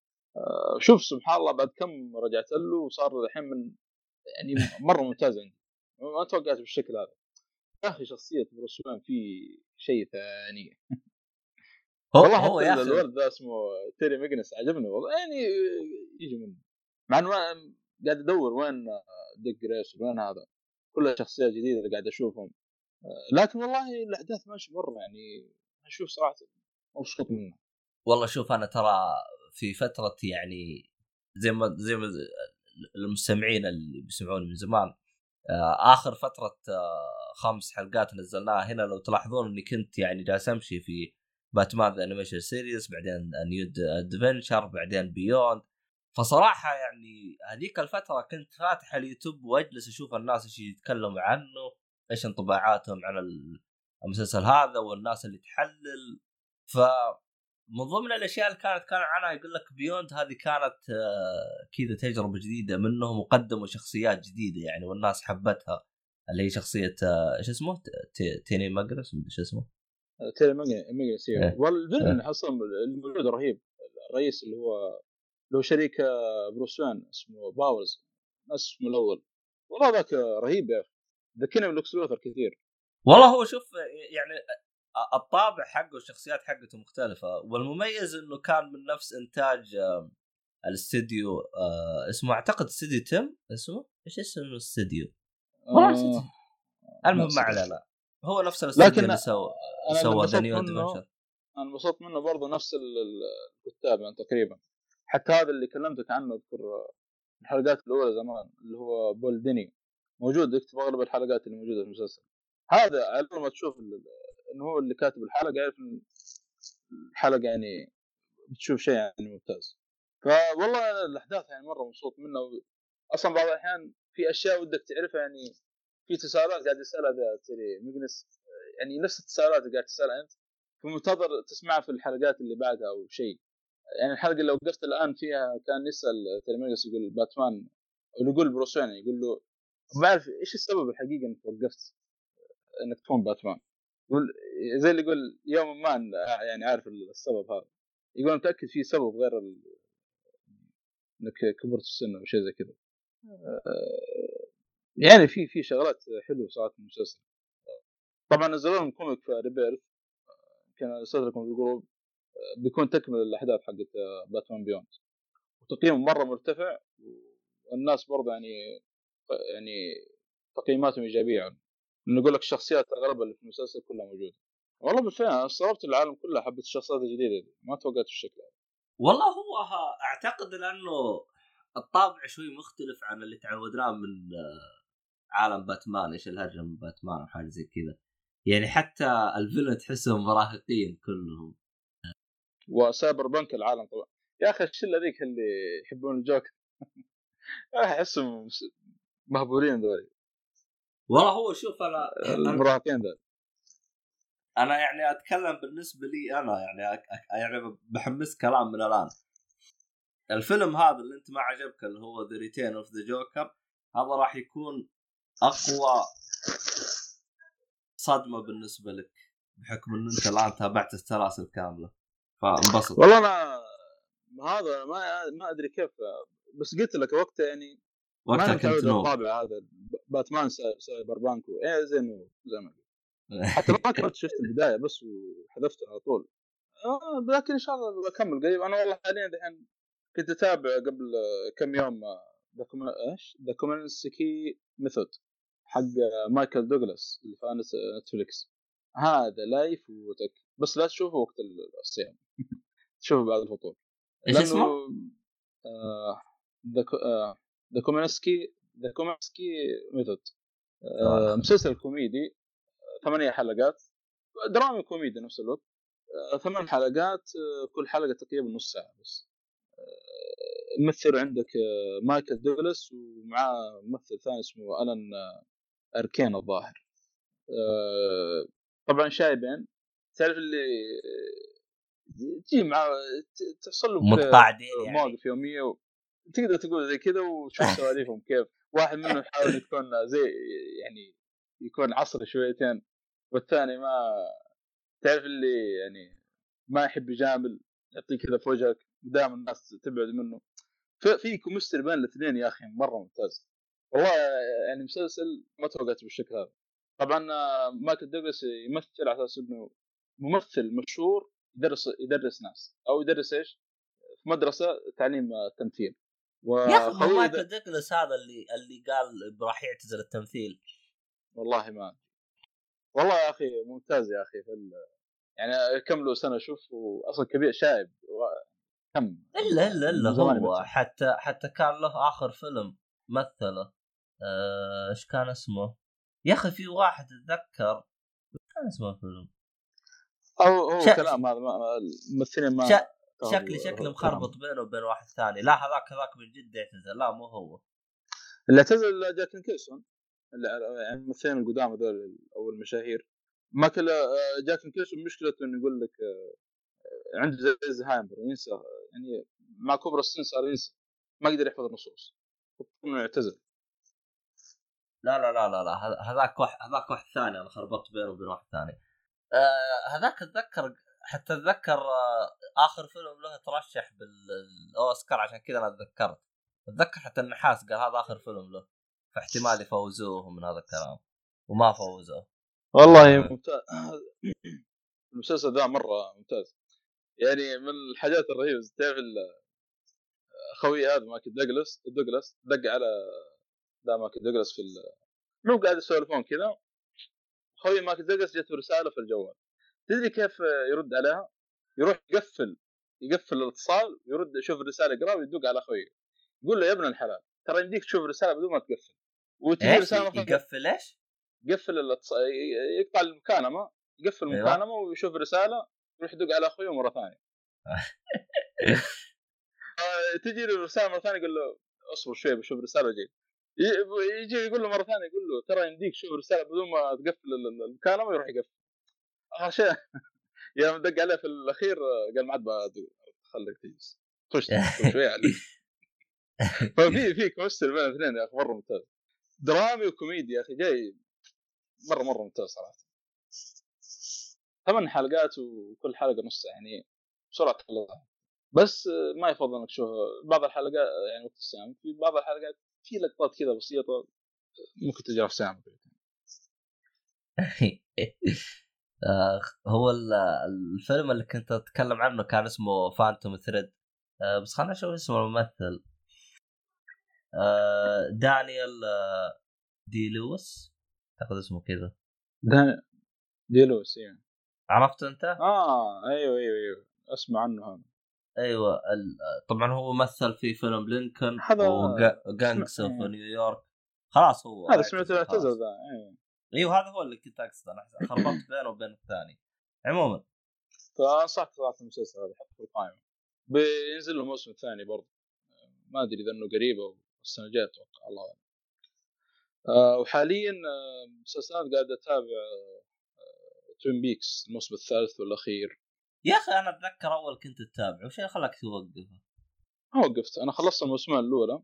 شوف سبحان الله بعد كم رجعت له وصار الحين من يعني مرة ممتاز عندي. ما توقعت بالشكل هذا. يا أخي شخصية بروس وين في شيء ثاني. والله هو حتى الولد ذا اسمه تيري ميجنس عجبني والله. يعني يجي منه. مع إنه قاعد أدور وين ديك جريسون وين هذا. كلها شخصيات جديدة اللي قاعد أشوفهم. لكن والله الأحداث ماشي مرة يعني أشوف صراحة مبسوط منه. والله شوف أنا ترى في فترة يعني زي ما زي ما المستمعين اللي بيسمعوني من زمان آه، آخر فترة آه، خمس حلقات نزلناها هنا لو تلاحظون إني كنت يعني جالس أمشي في باتمان the animation series بعدين new adventure بعدين beyond فصراحة يعني هذيك الفترة كنت فاتح اليوتيوب وأجلس أشوف الناس إيش يتكلموا عنه إيش انطباعاتهم عن المسلسل هذا والناس اللي تحلل. ف من ضمن الأشياء اللي كانت كان عنها يقول لك beyond هذه كانت آه، كذا تجربة جديدة منهم وقدموا شخصيات جديدة يعني والناس حبتها. اللي هي شخصية آه، إيش اسمه؟ تيري ماجينس شو اسمه؟ تيري ماجينس إيه. إيه. أصلا الموجود رهيب. الرئيس اللي هو هو شريك آه، بروس وين اسمه باورز اسمه الأول. والله ذاك رهيب يا أخي. ذكرني من ليكس لوثر كثير. والله هو شوف يعني الطابع حقه والشخصيات حقته مختلفة. والمميز إنه كان من نفس إنتاج الاستديو آه، اسمه أعتقد استديو تم اسمه؟ إيش اسم الاستديو؟ آه المهم ما علينا. هو نفس الاستديو اللي سوى سوى ذا نيو أنا انبسطت منه برضه نفس الكتاب يعني تقريبا. حتى هذا اللي كلمتك عنه أذكر الحلقات الأولى زمان اللي هو بول ديني. موجود يكتب أغلب الحلقات اللي موجودة في المسلسل. هذا على ما تشوف انه هو اللي كاتب الحلقة يعرف إن الحلقة يعني بتشوف شيء يعني ممتاز. فوالله الأحداث يعني مرة مبسوط منه أصلا بعض الأحيان في أشياء ودك تعرفها يعني في تساؤلات قاعد يسألها ذا تري ميجنس يعني نفس التساؤلات اللي قاعد تسألها أنت. فمنتظر تسمعها في الحلقات اللي بعدها أو شيء. يعني الحلقة اللي وقفت الآن فيها كان يسأل تيري ماجينس يقول باتمان أو يقول بروس وين يقول له ما أعرف إيش السبب الحقيقي إنك وقفت إنك تكون باتمان. زي اللي يقول يوم ما يعني عارف السبب هذا. يقول متأكد في سبب غير ال... إنك كبرت في السن أو شيء زي كذا. آه، يعني في في شغلات حلوة صارت في المسلسل. طبعا نزلوا لهم comic في Rebirth. كان ارسلت لكم في ال group بيكون تكمل الاحداث حقت Batman Beyond وتقييمه مرة مرتفع والناس برضه يعني يعني تقييماتهم إيجابية نقول لك الشخصيات اغلبها اللي في المسلسل كلها موجودة. والله بالفعل استغربت العالم كله حبت الشخصيات الجديدة دي ما توقعت الشكل هذا. والله هو أعتقد لأنه الطابع شوي مختلف عن اللي تعودناه من عالم باتمان إيش الهرجة من باتمان أو حاجة زي كذا. يعني حتى الفيلن تحسهم مراهقين كلهم. وسايبر بنك العالم طبعا. يا أخي الشله ذيك اللي يحبون الجوكر؟ *laughs* أحسهم مهبولين ذولي. والله هو شوف أنا المراهقين ذا. أنا يعني أتكلم بالنسبة لي أنا يعني أك... يعني بحمس كلام من الآن. الفيلم هذا اللي أنت ما عجبك اللي هو The Return of the Joker هذا راح يكون أقوى صدمة بالنسبة لك بحكم إن أنت الآن تابعت السلاسل كامله فانبسط. والله أنا هذا ما ما أدري كيف بس قلت لك وقتها يعني وقتها كنت الطابع هذا باتمان cyberpunk إيه زين زي ما *laughs* حتى ما كنت شفت البداية بس وحذفته على طول. آه لكن إن شاء الله بكمل قريب. أنا والله حاليا الحين كنت أتابع قبل كم يوم إيش؟ The Kominsky Method حق مايكل دوغلاس اللي في Netflix هذا لا يفوتك. بس لا تشوفه وقت الصيام. *laughs* تشوفه بعد الفطور. إيش اسمه؟ آه The The Kominsky The Kominsky Method آه. مسلسل كوميدي ثمانية حلقات. درامي كوميدي نفس الوقت. آه ثمان حلقات آه كل حلقة تقريبا نص ساعة بس. آه ممثل عندك آه مايكل دوغلاس ومعاه ممثل ثاني اسمه ألان آه اركين الظاهر. آه طبعا شايبين. تعرف اللي تجي مع تحصل له يعني. مواقف يومية و... تقدر تقول زي كذا وتشوف *laughs* سواليفهم كيف. واحد منهم يحاول يكون زي يعني يكون عصري شويتين والثاني ما تعرف اللي يعني ما يحب يجامل يعطيك كذا في وجهك دائما الناس تبعد منه. في كومستري بين الاثنين يا أخي مرة ممتاز. والله يعني مسلسل ما توقعت بالشكل هذا. طبعا مايكل دوغلاس يمثل على أساس إنه ممثل مشهور يدرس يدرس ناس أو يدرس إيش؟ في مدرسة تعليم التمثيل يا أخي مايكل دوغلاس هذا اللي اللي قال راح يعتزل التمثيل. والله ما والله يا أخي ممتاز يا أخي في ال... يعني كم له سنة شوف أصلا كبير شايب و... كم؟ الا الا إلا هو. حتى حتى كان له آخر فيلم مثله. آه، إيش آه كان اسمه؟ يا أخي في واحد أتذكر. إيش كان اسمه الفيلم؟ أو هو ش... كلام هذا الممثلين ما ش... شكلي شكلي مخربط بينه وبين واحد ثاني. لا هذاك هذاك من جد اعتزل. لا مو هو. اللي اعتزل جاك كيسون يعني الممثلين القدام هذول أو المشاهير. ما كل جاك كيسون مشكلته إنه يقول لك آه، عنده زي زهايمر ينسى يعني مع كبر السن صار ينسى. ما يقدر يحفظ النصوص. انه يعتزل لا لا لا لا لا هذاك واحد هذاك واحد ثاني أنا خربطت بينه وبين واحد ثاني. آه هذاك أتذكر حتى أتذكر آه آخر فيلم له ترشح بالأوسكار عشان كذا أنا تذكرت. أتذكر حتى النحاس قال هذا آخر فيلم له. فاحتمال يفوزوه من هذا الكلام. وما فوزوه. والله ممتاز. *clears throat* المسلسل ذا مرة ممتاز. يعني من الحاجات الرهيبة تعرف خوي هذا مايكل دوغلاس دوغلاس دق على لا مايكل دوغلاس في مو قاعد يسولفون كذا. خوي مايكل دوغلاس جت رساله في الجوال. تدري كيف يرد عليها؟ يروح يقفل يقفل الاتصال يرد يشوف الرسالة يقرا ويدق على أخوي. يقول له يا ابن الحلال ترى يمديك تشوف الرساله بدون ما تقفل. وتجي رسالة يقفل إيش؟ يقفل الاتصال يقطع المكالمة يقفل أيوة. المكالمة ويشوف الرساله يروح يدق على أخوي مرة ثانية. *laughs* آه، تجي له رسالة مرة ثانية يقول له اصبر شوي بشوف الرساله وجاي. يجي يقول له مرة ثانية يقول له ترى يمديك تشوف الرساله بدون ما تقفل المكالمة. ويروح يقفل. اخر شيء يوم دق عليه في الأخير قال ما عاد خليك تجلس. طش شوي عليك. *laughs* ففي في chemistry بين الاثنين يا أخي مرة ممتاز. درامي وكوميدي يا أخي جاي مرة مرة ممتاز صراحة. ثمان حلقات وكل حلقة نص يعني بسرعة تخلصها بس ما يفضل إنك تشوف بعض الحلقات يعني وقت الصيام في بعض الحلقات في لقطات كذا بسيطة ممكن تجرح في آه، *laughs* هو الفيلم اللي كنت أتكلم عنه كان اسمه Phantom Thread آه، بس خلنا نشوف اسم الممثل. آه، دانيال دي لويس. اعتقد اسمه كذا. دي لويس يعني عرفت أنت؟ آه أيوه أيوه أيوه. أسمع عنه هذا. أيوه طبعا هو مثل في فيلم لينكولن هذا و Gangs of New York خلاص هو هذا سمعته اعتزل ذا أيوه هذا هو اللي كنت أقصده أنا خربطت بينه وبين الثاني. عموما. فانصحك صراحة المسلسل هذا حطه في القائمه بينزل له الموسم الثاني برضه. ما أدري إذا إنه قريب أو السنة الجايه أتوقع الله أعلم. آه وحاليا آه مسلسلات قاعد أتابع آه توين بيكس الموسم الثالث والأخير. يا أخي أنا أتذكر أول كنت تتابع وش خلاك توقفه؟ ما وقفت أنا خلصت الموسمين الأولى.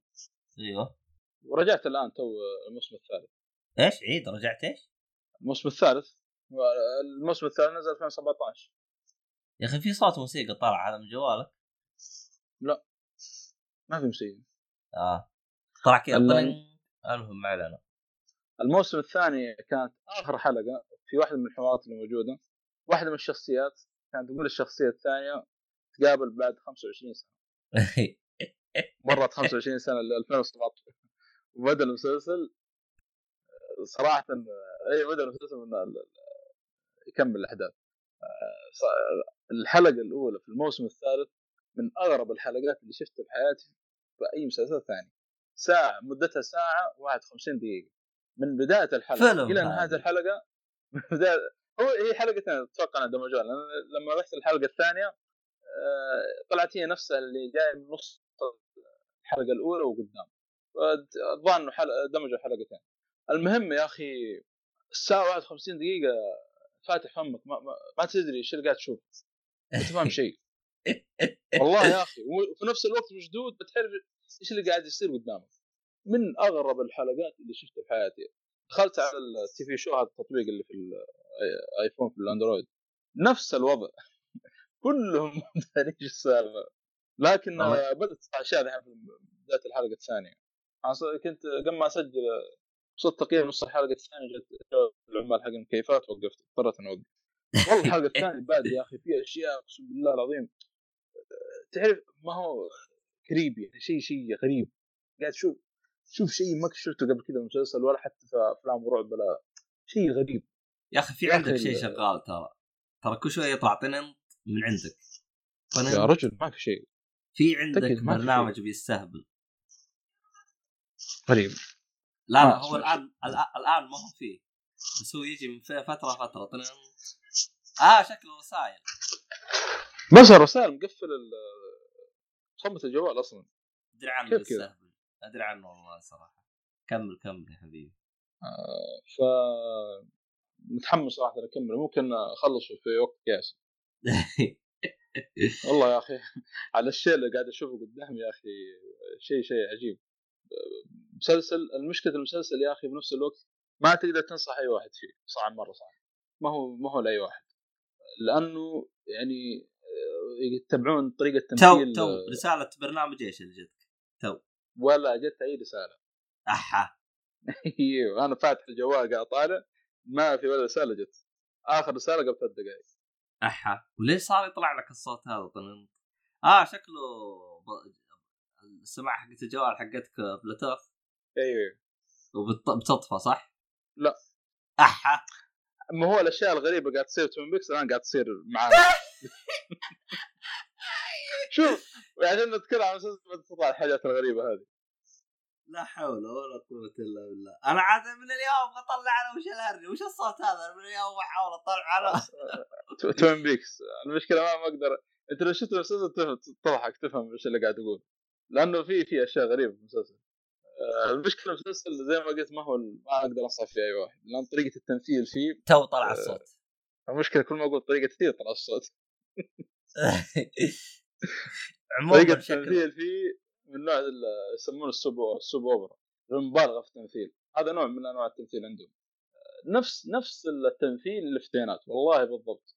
أيوه. ورجعت الآن تو الموسم الثالث. إيش؟ عيد رجعت إيش؟ الموسم الثالث. الموسم الثالث نزل 2017 يا أخي في صوت موسيقى طالع على من جوالك. لا. ما في موسيقى. آه. طلع كذا المهم ما علينا. الموسم الثاني كانت اخر حلقة. في واحدة من الحوارات اللي موجودة. واحدة من الشخصيات. كانت تقول الشخصية الثانية تقابل بعد 25 سنة. *laughs* مرت 25 سنة ل 2017 وبدأ المسلسل صراحة اي بدا المسلسل من يكمل الأحداث. الحلقة الأولى في الموسم الثالث من أغرب الحلقات اللي شفتها في حياتي في أي مسلسل ثاني. ساعة مدتها ساعة 51 دقيقة. من بداية الحلقة إلى نهاية الحلقة من بداية هو هي حلقتين أتوقع إنها دمجوها لما رحت الحلقة الثانية آه، طلعت هي نفسها اللي جاية من نص الحلقة الأولى وقدام. الظاهر إنه دمجوا حلقتين. المهم يا أخي الساعة 51 دقيقة فاتح فمك ما, ما, ما تدري إيش اللي قاعد تشوف. ما تفهم شيء. والله يا أخي وفي نفس الوقت مشدود بتعرف إيش اللي قاعد يصير قدامك. من أغرب الحلقات اللي شفتها في حياتي. دخلت على التي في شو هذا التطبيق اللي في الايفون في الأندرويد. نفس الوضع. *laughs* كلهم *laughs* دارين إيش السالفة. لكن بدأت اشياء الحين في بدايه الحلقة الثانية. كنت قبل ما أسجل وصلت تقريبا نص الحلقة الثانية جت العمال حق المكيفات وقفت. اضطريت إني أوقف. والله الحلقة *laughs* الثانية بعد يا أخي في أشياء أقسم بالله العظيم. تعرف ما هو قريب يعني شيء شيء غريب. قاعد تشوف شوف شيء ما شفته قبل كذا مسلسل ولا حتى في أفلام ورعب ولا شيء غريب. يا أخي في عندك شيء شغال ترى. ترى كل شوية يطلع طنن من عندك. يا رجل ما في شيء. في عندك برنامج بيستهبل. غريب. لا لا هو الآن الآن ما هو فيه. بس هو يجي من فترة فترة طنن آه شكله رسائل بس الرسائل مقفل صمت الجوال أصلا. أدري عنه أدري عنه والله صراحة. كمل كمل يا حبيبي. آه ف متحمس صراحة أكمل. ممكن أخلصه في وقت قياسي *laughs* والله يا أخي على الشيء اللي قاعد أشوفه قدامي يا أخي شيء شيء عجيب. مسلسل المشكلة المسلسل يا أخي بنفس الوقت ما تقدر تنصح أي واحد فيه صعب مرة صعب. ما هو ما هو لأي واحد. لأنه يعني يتبعون طريقة تمثيل تو تو رسالة برنامج إيش اللي جتك؟ تو. ولا جت أي رسالة. أحا. *laughs* إيوه أنا فاتح الجوال قاعد طالع ما في ولا رسالة جت. آخر رسالة قبل ثلاث دقائق أحا. وليش صار يطلع لك الصوت هذا؟ آه شكله. السماعة حقت الجوال حقتك بلوتوث أيوه. وبتطفى صح؟ لا. أحا. ما هو الأشياء الغريبة قاعد تصير Twin Peaks الآن قاعد تصير معانا. *laughs* شوف عشان نتكلم عن مسلسل تطلع الحاجات الغريبة هذه. لا حول ولا قوة إلا بالله، أنا عاد من اليوم بطلع على وش الهري، وش الصوت هذا؟ من اليوم بحاول أطلع على Twin Peaks، المشكلة ما أقدر. أنت لو شفت المسلسل تضحك تفهم إيش اللي قاعد أقول لأنه في في أشياء غريبة في المسلسل. آه، المشكلة المسلسل زي ما قلت ما هو ما أقدر انصح فيه أي واحد. لأن طريقة التمثيل فيه تو طلع الصوت. المشكلة كل ما أقول طريقة كثير طلع الصوت. *laughs* عموما طريقة التمثيل فيه من نوع يسمونه السوب السوب أوبرا المبالغه في التمثيل. هذا نوع من أنواع التمثيل عندهم. نفس نفس التمثيل اللي في التسعينات والله بالضبط.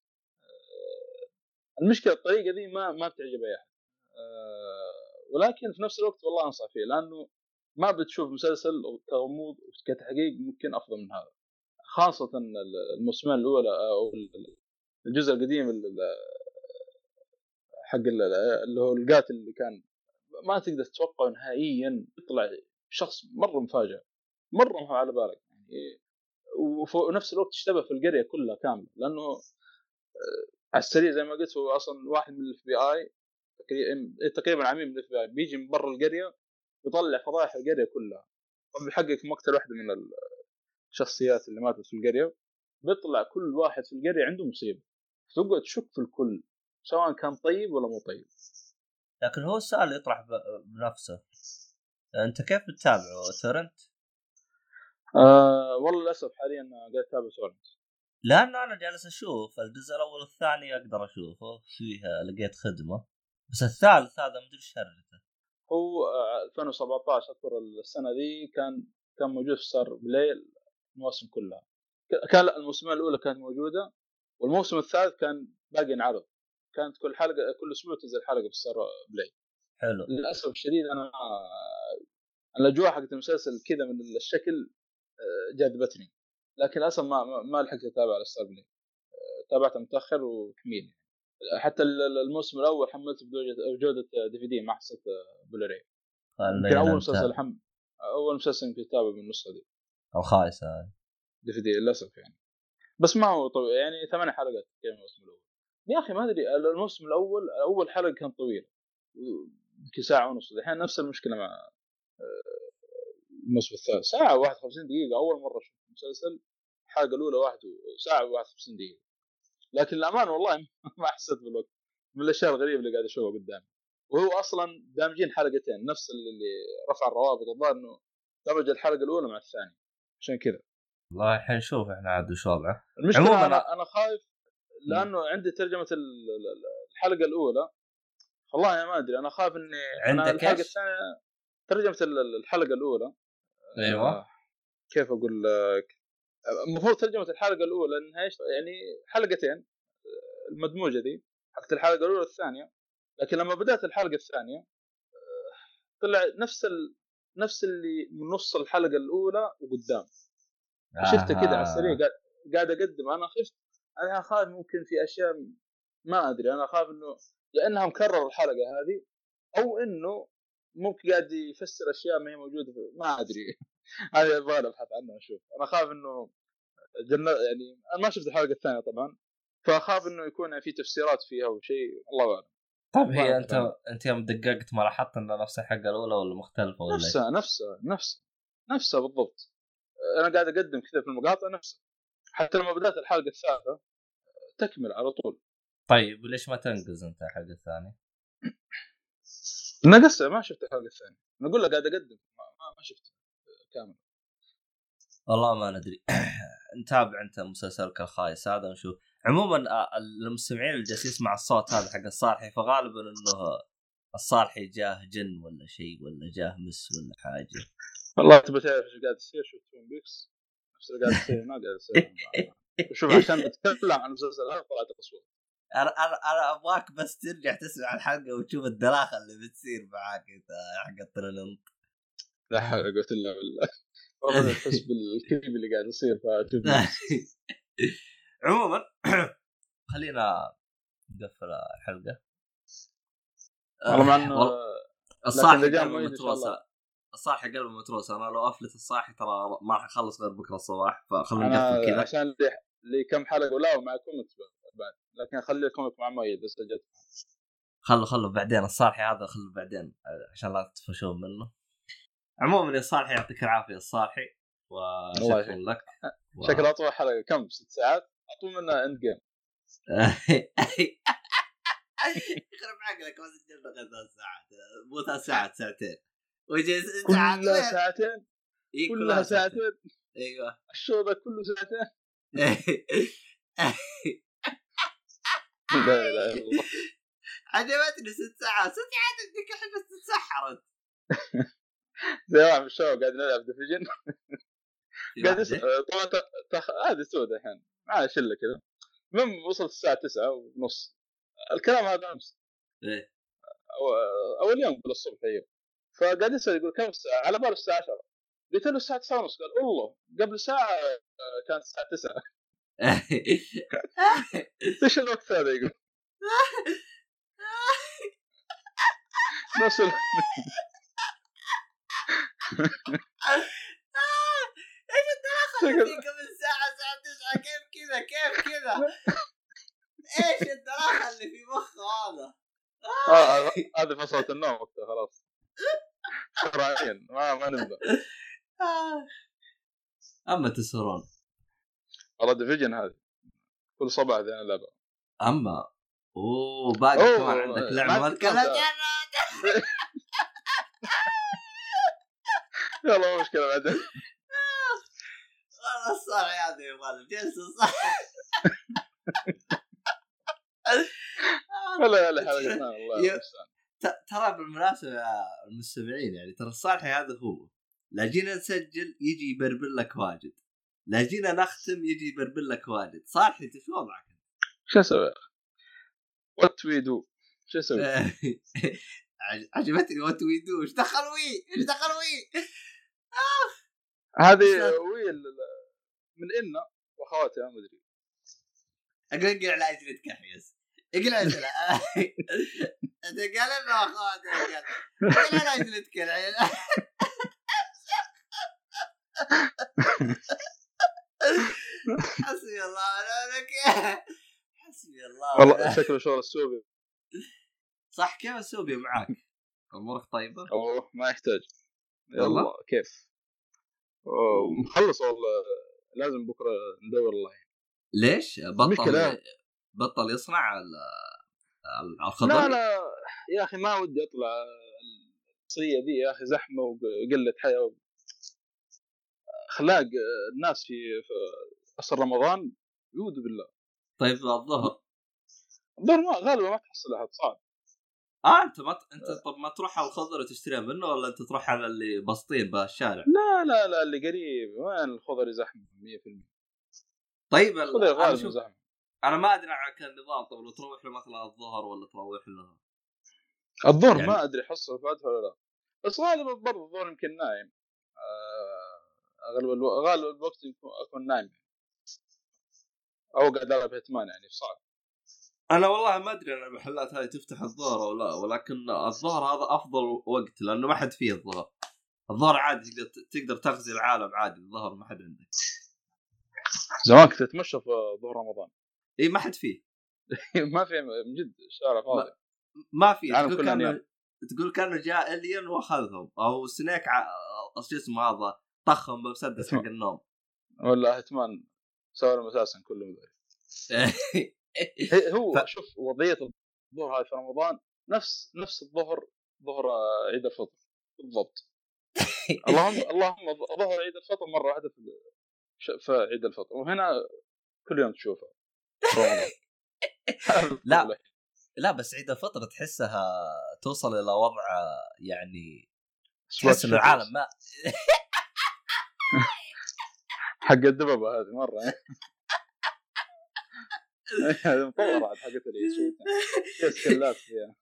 المشكلة الطريقة دي ما ما بتعجب أي أحد. ولكن في نفس الوقت والله أنصح فيه لأنه ما بتشوف مسلسل كغموض كتحقيق ممكن أفضل من هذا. خاصة الموسمين الأولى أو الجزء القديم حق اللي هو القاتل اللي كان ما تقدر تتوقع نهائيا يطلع شخص مرة مفاجئ مرة ما على بالك. يعني وفي نفس الوقت اشتبه في القرية كلها كاملة لأنه آه، على السريع زي ما قلت هو أصلا واحد من ال FBI تقريبا عميل من ال FBI بيجي من برا القرية يطلع فضائح القرية كلها. وبيحقق مقتل واحدة من الشخصيات اللي ماتت في القرية. بيطلع كل واحد في القرية عنده مصيبة. تقعد تشك في الكل سواء كان طيب ولا مو طيب. لكن هو السؤال يطرح بنفسه. أنت كيف بتتابعه؟ torrent؟ آه والله للأسف حاليا قاعد أتابع torrent. لأنه أنا جالس أشوف الجزء الأول والثاني أقدر أشوفه. فيها لقيت خدمة. بس الثالث هذا مدري إيش شرته. هو 2017 أذكر السنة دي كان كان موجود في Starz Play المواسم كلها كان الموسمين الأولى كانت موجودة والموسم الثالث كان باقي ينعرض كانت كل حلقة كل أسبوع تنزل حلقة في Starz Play حلو. للأسف الشديد أنا الأجواء حقت المسلسل كذا من الشكل آه، جذبتني لكن للأسف ما ما لحقت أتابع على Starz Play آه، تابعته متأخر وتحميل حتى الموسم الأول حملته بجوده DVD ما حصلت بلوري يمكن أول مسلسل حم أول مسلسل يمكن من النسخه دي. أو خايسه DVD للأسف يعني. بس ما هو طويل يعني ثمان حلقات كان الموسم الأول؟ يا أخي ما أدري الموسم الأول أول حلقة كانت طويلة. يمكن ساعة ونص. الحين نفس المشكلة مع الموسم الثالث. ساعة 51 دقيقة. أول مرة أشوف مسلسل الحلقة الأولى واحد ساعة 51 دقيقة. لكن الامانه والله *laughs* ما حسيت بالوقت من الأشياء الغريبة اللي قاعد أشوفها قدامي. وهو أصلا دامجين حلقتين نفس اللي رفع الروابط الظاهر إنه دمج الحلقة الأولى مع الثانية. عشان كذا. والله حنشوف إحنا عاد وش وضعه. المشكلة أنا أنا خايف لأنه عندي ترجمة الحلقة الأولى. والله ما أدري أنا خايف اني عندك الحلقة الثانية ترجمة الحلقة الأولى. أيوه. آه كيف أقول لك؟ المفروض ترجمة الحلقة الأولى إنها إيش؟ يعني حلقتين المدموجة دي حقت الحلقة الأولى والثانية. لكن لما بدأت الحلقة الثانية طلع نفس ال... نفس اللي من نص الحلقة الأولى وقدام. آه. شفته كذا على السريع قاعد قاعد أقدم. أنا خفت أنا خايف ممكن في أشياء ما أدري. أنا خايف إنه يا انها مكرر الحلقة هذه أو إنه ممكن قاعد يفسر أشياء ما هي موجودة ما أدري. هذا يبغى ابحث عنه أشوف أنا خايف إنه جنة يعني أنا ما شفت الحلقة الثانية طبعا فاخاف إنه يكون في تفسيرات فيها أو شيء الله أعلم. طيب هي أنت أنت يوم دققت ما لاحظت انه نفس الحلقة الأولى ولا مختلفة ولا نفسها نفسها نفسها نفسها بالضبط. أنا قاعد أقدم كذا في المقاطع نفسها. حتى لما بدأت الحلقة الثالثة تكمل على طول. طيب ليش ما تنقز أنت الحلقة الثانية؟ نقصت ما شفت الحلقة الثانية. أنا أقول لك قاعد أقدم ما, ما شفت كامل. والله ما ندري. *clears throat* نتابع انت مسلسلك الخايس هذا ونشوف. عموما آه، المستمعين اللي جالس يسمع الصوت هذا حق الصالحي فغالبا إنه الصالحي جاه جن ولا شيء ولا جاه مس ولا حاجة. والله تبي تعرف إيش قاعد يصير؟ شوف Twin Peaks نفس اللي قاعد يصير ما قاعد يصير. *laughs* شوف عشان نتكلم عن المسلسل هذا طلعت تصوير أنا أنا أنا أبغاك بس ترجع تسمع الحلقة وتشوف الدراخه اللي بتصير معاك انت حق ال torrent لا حول ولا قوة إلا بالله. *laughs* والله *laughs* تحس بالكذب اللي قاعد يصير *laughs* عموما *clears throat* خلينا نقفل الحلقة. والله مع أنه الصاحي قلب متروسة. الصاحي قلب متروسة. أنا لو أفلت الصاحي ترى ما راح اخلص غير بكرة الصباح فخلينا نقفل كذا. عشان لي كم حلقة ولا ومع كوميكس بعد لكن خلي ال comic مع مؤيد بس جت خلوا خلوا بعدين. الصالحي هذا خلوا بعدين عشان لا تطفشون منه. عموما يا صالحي يعطيك العافية الصالحي وشكرا لك. و... شكرا أطول حلقة. كم؟ ست ساعات؟ اطول منها Endgame يخرب عقلك ما سجلنا غير ثلاث ساعات. مو ثلاث ساعات ساعتين. ويجي كلها ساعتين؟ كلها ساعتين. أيوه. ال show كله ساعتين؟ *laughs* لا الله. عجبتني ست ساعات. ست ساعات الحين بس تتسحرت *laughs* زي واحد في الشباب قاعد نلعب Division *laughs* قاعد طبعا هذه سوداء الحين. معاه شلة كذا. المهم وصلت الساعة 9 ونص. الكلام هذا أمس. إيه. أول يوم قبل الصبح أيوه فقاعد يسأل يقول كم الساعة؟ على بال الساعة 10 قلت له الساعة 9 ونص. قال الله قبل ساعة آه، كانت الساعة 9 *laughs* إيش الوقت هذا يقول؟ *laughs* نفس إيش الدراخة اللي قبل ساعه الساعة 9 كيف كذا؟ كيف كذا؟ إيش الدراخة اللي في مخه هذا؟ آه، هذه فصلت النوم وقتها خلاص. شرعيا ما ما نبدا أما تسهرون. والله ديفيجن هذه. كل صباح ذي أنا لعبة. أما؟ أوه باقي كمان عندك لعبة ما تكلمت *laughs* *laughs* يلا مشكلة بعدين والله الصالح هذا يا ولد جلسه صح ولا ولا حلقه الله ترى بالمناسبة يا المستمعين يعني ترى الصالحي هذا هو لا جينا نسجل يجي يبربر لك واجد لا جينا نختم يجي يبربر لك واجد صالحي انت شو وضعك؟ شو أسوي؟ وات وي دو شو أسوي؟ *laughs* عجبتني وات وي دو إيش دخل وي؟ إيش دخل وي؟ هذه وي من إنا واخواتها ما أدري. اقلق على اجلتك يحيس اقلع انت قال لنا اخواتها قال. على حسبي الله ونعم حسبي الله والله شكله شغل السوبي. صح كيف السوبي معاك؟ أمورك طيبة؟ أوه ما يحتاج. يلا. كيف؟ مخلص والله. لازم بكرة ندور الله ليش؟ بطل بطل يصنع الخضر؟ لا لا. يا أخي ما ودي أطلع الشخصيه دي يا أخي زحمة وقلة حياة أخلاق الناس في عصر رمضان. يعوذ بالله. طيب الظهر؟ الظهر ما غالبا ما تحصل أحد صعب. آه أنت ما. أنت طب ما تروح على الخضر وتشتريها منه ولا أنت تروح على اللي بسطين بالشارع؟ لا لا لا اللي قريب. وين الخضر زحمة؟ 100% طيب الخضر غالبا زحمة. أنا ما أدري عن النظام طب لو تروح له مثلا الظهر ولا تروح له؟ الظهر يعني... ما أدري حصل فاتح ولا لا. بس غالبا برضه الظهر يمكن نايم. آه، أغلب ألو... غالب الوقت أكون نايم. أو قاعد ألعب هيتمان يعني صعب. أنا والله ما أدري المحلات هذه تفتح الظهر أو لا ولكن الظهر هذا أفضل وقت لأنه ما حد فيه الظهر الظهر عادي تقدر تقدر تغزي العالم عادي الظهر ما حد عندك. زمان كنت أتمشى في ظهر رمضان. *laughs* إي ما حد فيه. *laughs* ما في من جد الشارع فاضي. ما في. تقول كانه تقول كأنه جاء الين وأخذهم أو سنيك ع... شو اسمه هذا طخهم بمسدس حق النوم. ولا هتمان سوى أساسا كلهم *laughs* *laughs* هو ف... شوف وضعية الظهر هاي في رمضان نفس نفس الظهر ظهر عيد الفطر. بالضبط. اللهم *laughs* اللهم ظهر عيد الفطر مرة واحدة في في عيد الفطر. وهنا كل يوم تشوفه *laughs* لا لا بس عيد الفطر تحسها توصل إلى وضع يعني تحس إنه العالم ما حق الدببة هذه مرة. *laughs* مطوره حقت العيد شوي. فيها.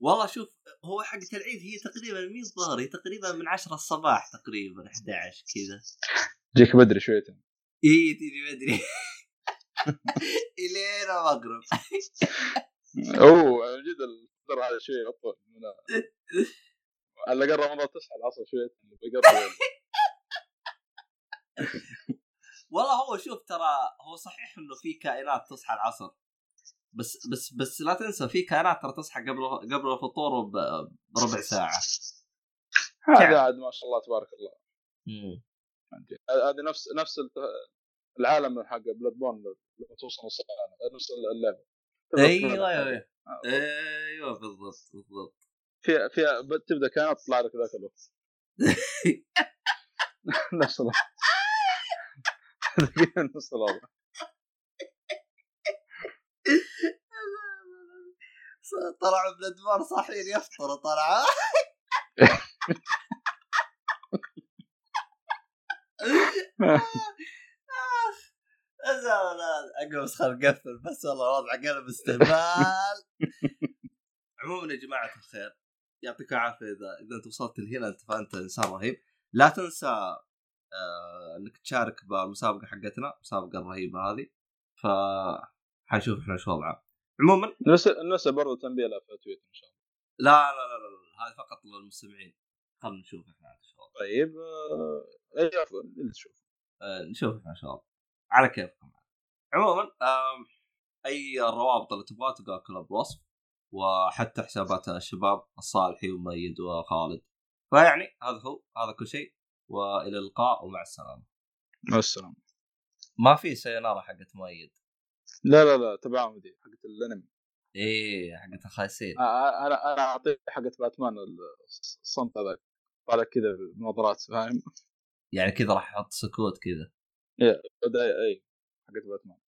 والله شوف هو حقة العيد هي تقريبا مين الظاهر هي تقريبا من 10 الصباح تقريبا 11 كذا. تجيك بدري شويتين إي تجي بدري. *laughs* الين المغرب. أوه جد الفطر هذا شوي أطول. من على الأقل رمضان تصحى العصر شوي *laughs* والله هو شوف ترى هو صحيح إنه في كائنات تصحى العصر. بس بس بس لا تنسى في كائنات ترى تصحى قبل قبل الفطور بربع ساعة. هذا عاد ما شاء الله تبارك الله. هذه نفس نفس العالم حق بلاد بون لما توصل نص نفس اللعبة. أيوه أيوه أيوه. بالضبط بالضبط. فيها فيها تبدأ كانت تطلع لك ذاك الوقت. *laughs* *laughs* نفس الوضع *laughs* طلعوا من الادوار صاحيين يفطروا طلعوا *laughs* أقوم خل قفل بس والله وضع قلب استهبال. عموما يا جماعة الخير يعطيك العافية إذا إذا انت وصلت لهنا انت فانت إنسان رهيب. لا تنسى إنك تشارك بالمسابقة حقتنا المسابقه الرهيبة هذه. ف حنشوف إحنا شو وضعه عموما نسى برضه تنبيه في تويتر إن شاء الله. لا لا لا لا, هذا فقط للمستمعين. خلنا نشوف إحنا ان شاء الله طيب آه... تشوف آه نشوف إحنا ان شاء الله على كيفكم. عموما آه... أي الروابط اللي تبغاها تلقاها كلها بالوصف وحتى حسابات الشباب الصالحي وميد وخالد. فيعني هذا هو هذا كل شيء. وإلى اللقاء ومع السلامة. مع السلامة. ما في سينارة حقت مؤيد؟ لا لا لا تبعهم دي حقت الأنمي. إيه حقت الخايسين آه أنا أنا اعطيه حقت باتمان الصمت هذاك. طالع كذا بنظرات فاهم؟ يعني كذا راح يحط سكوت كذا. إيه اي حقت باتمان.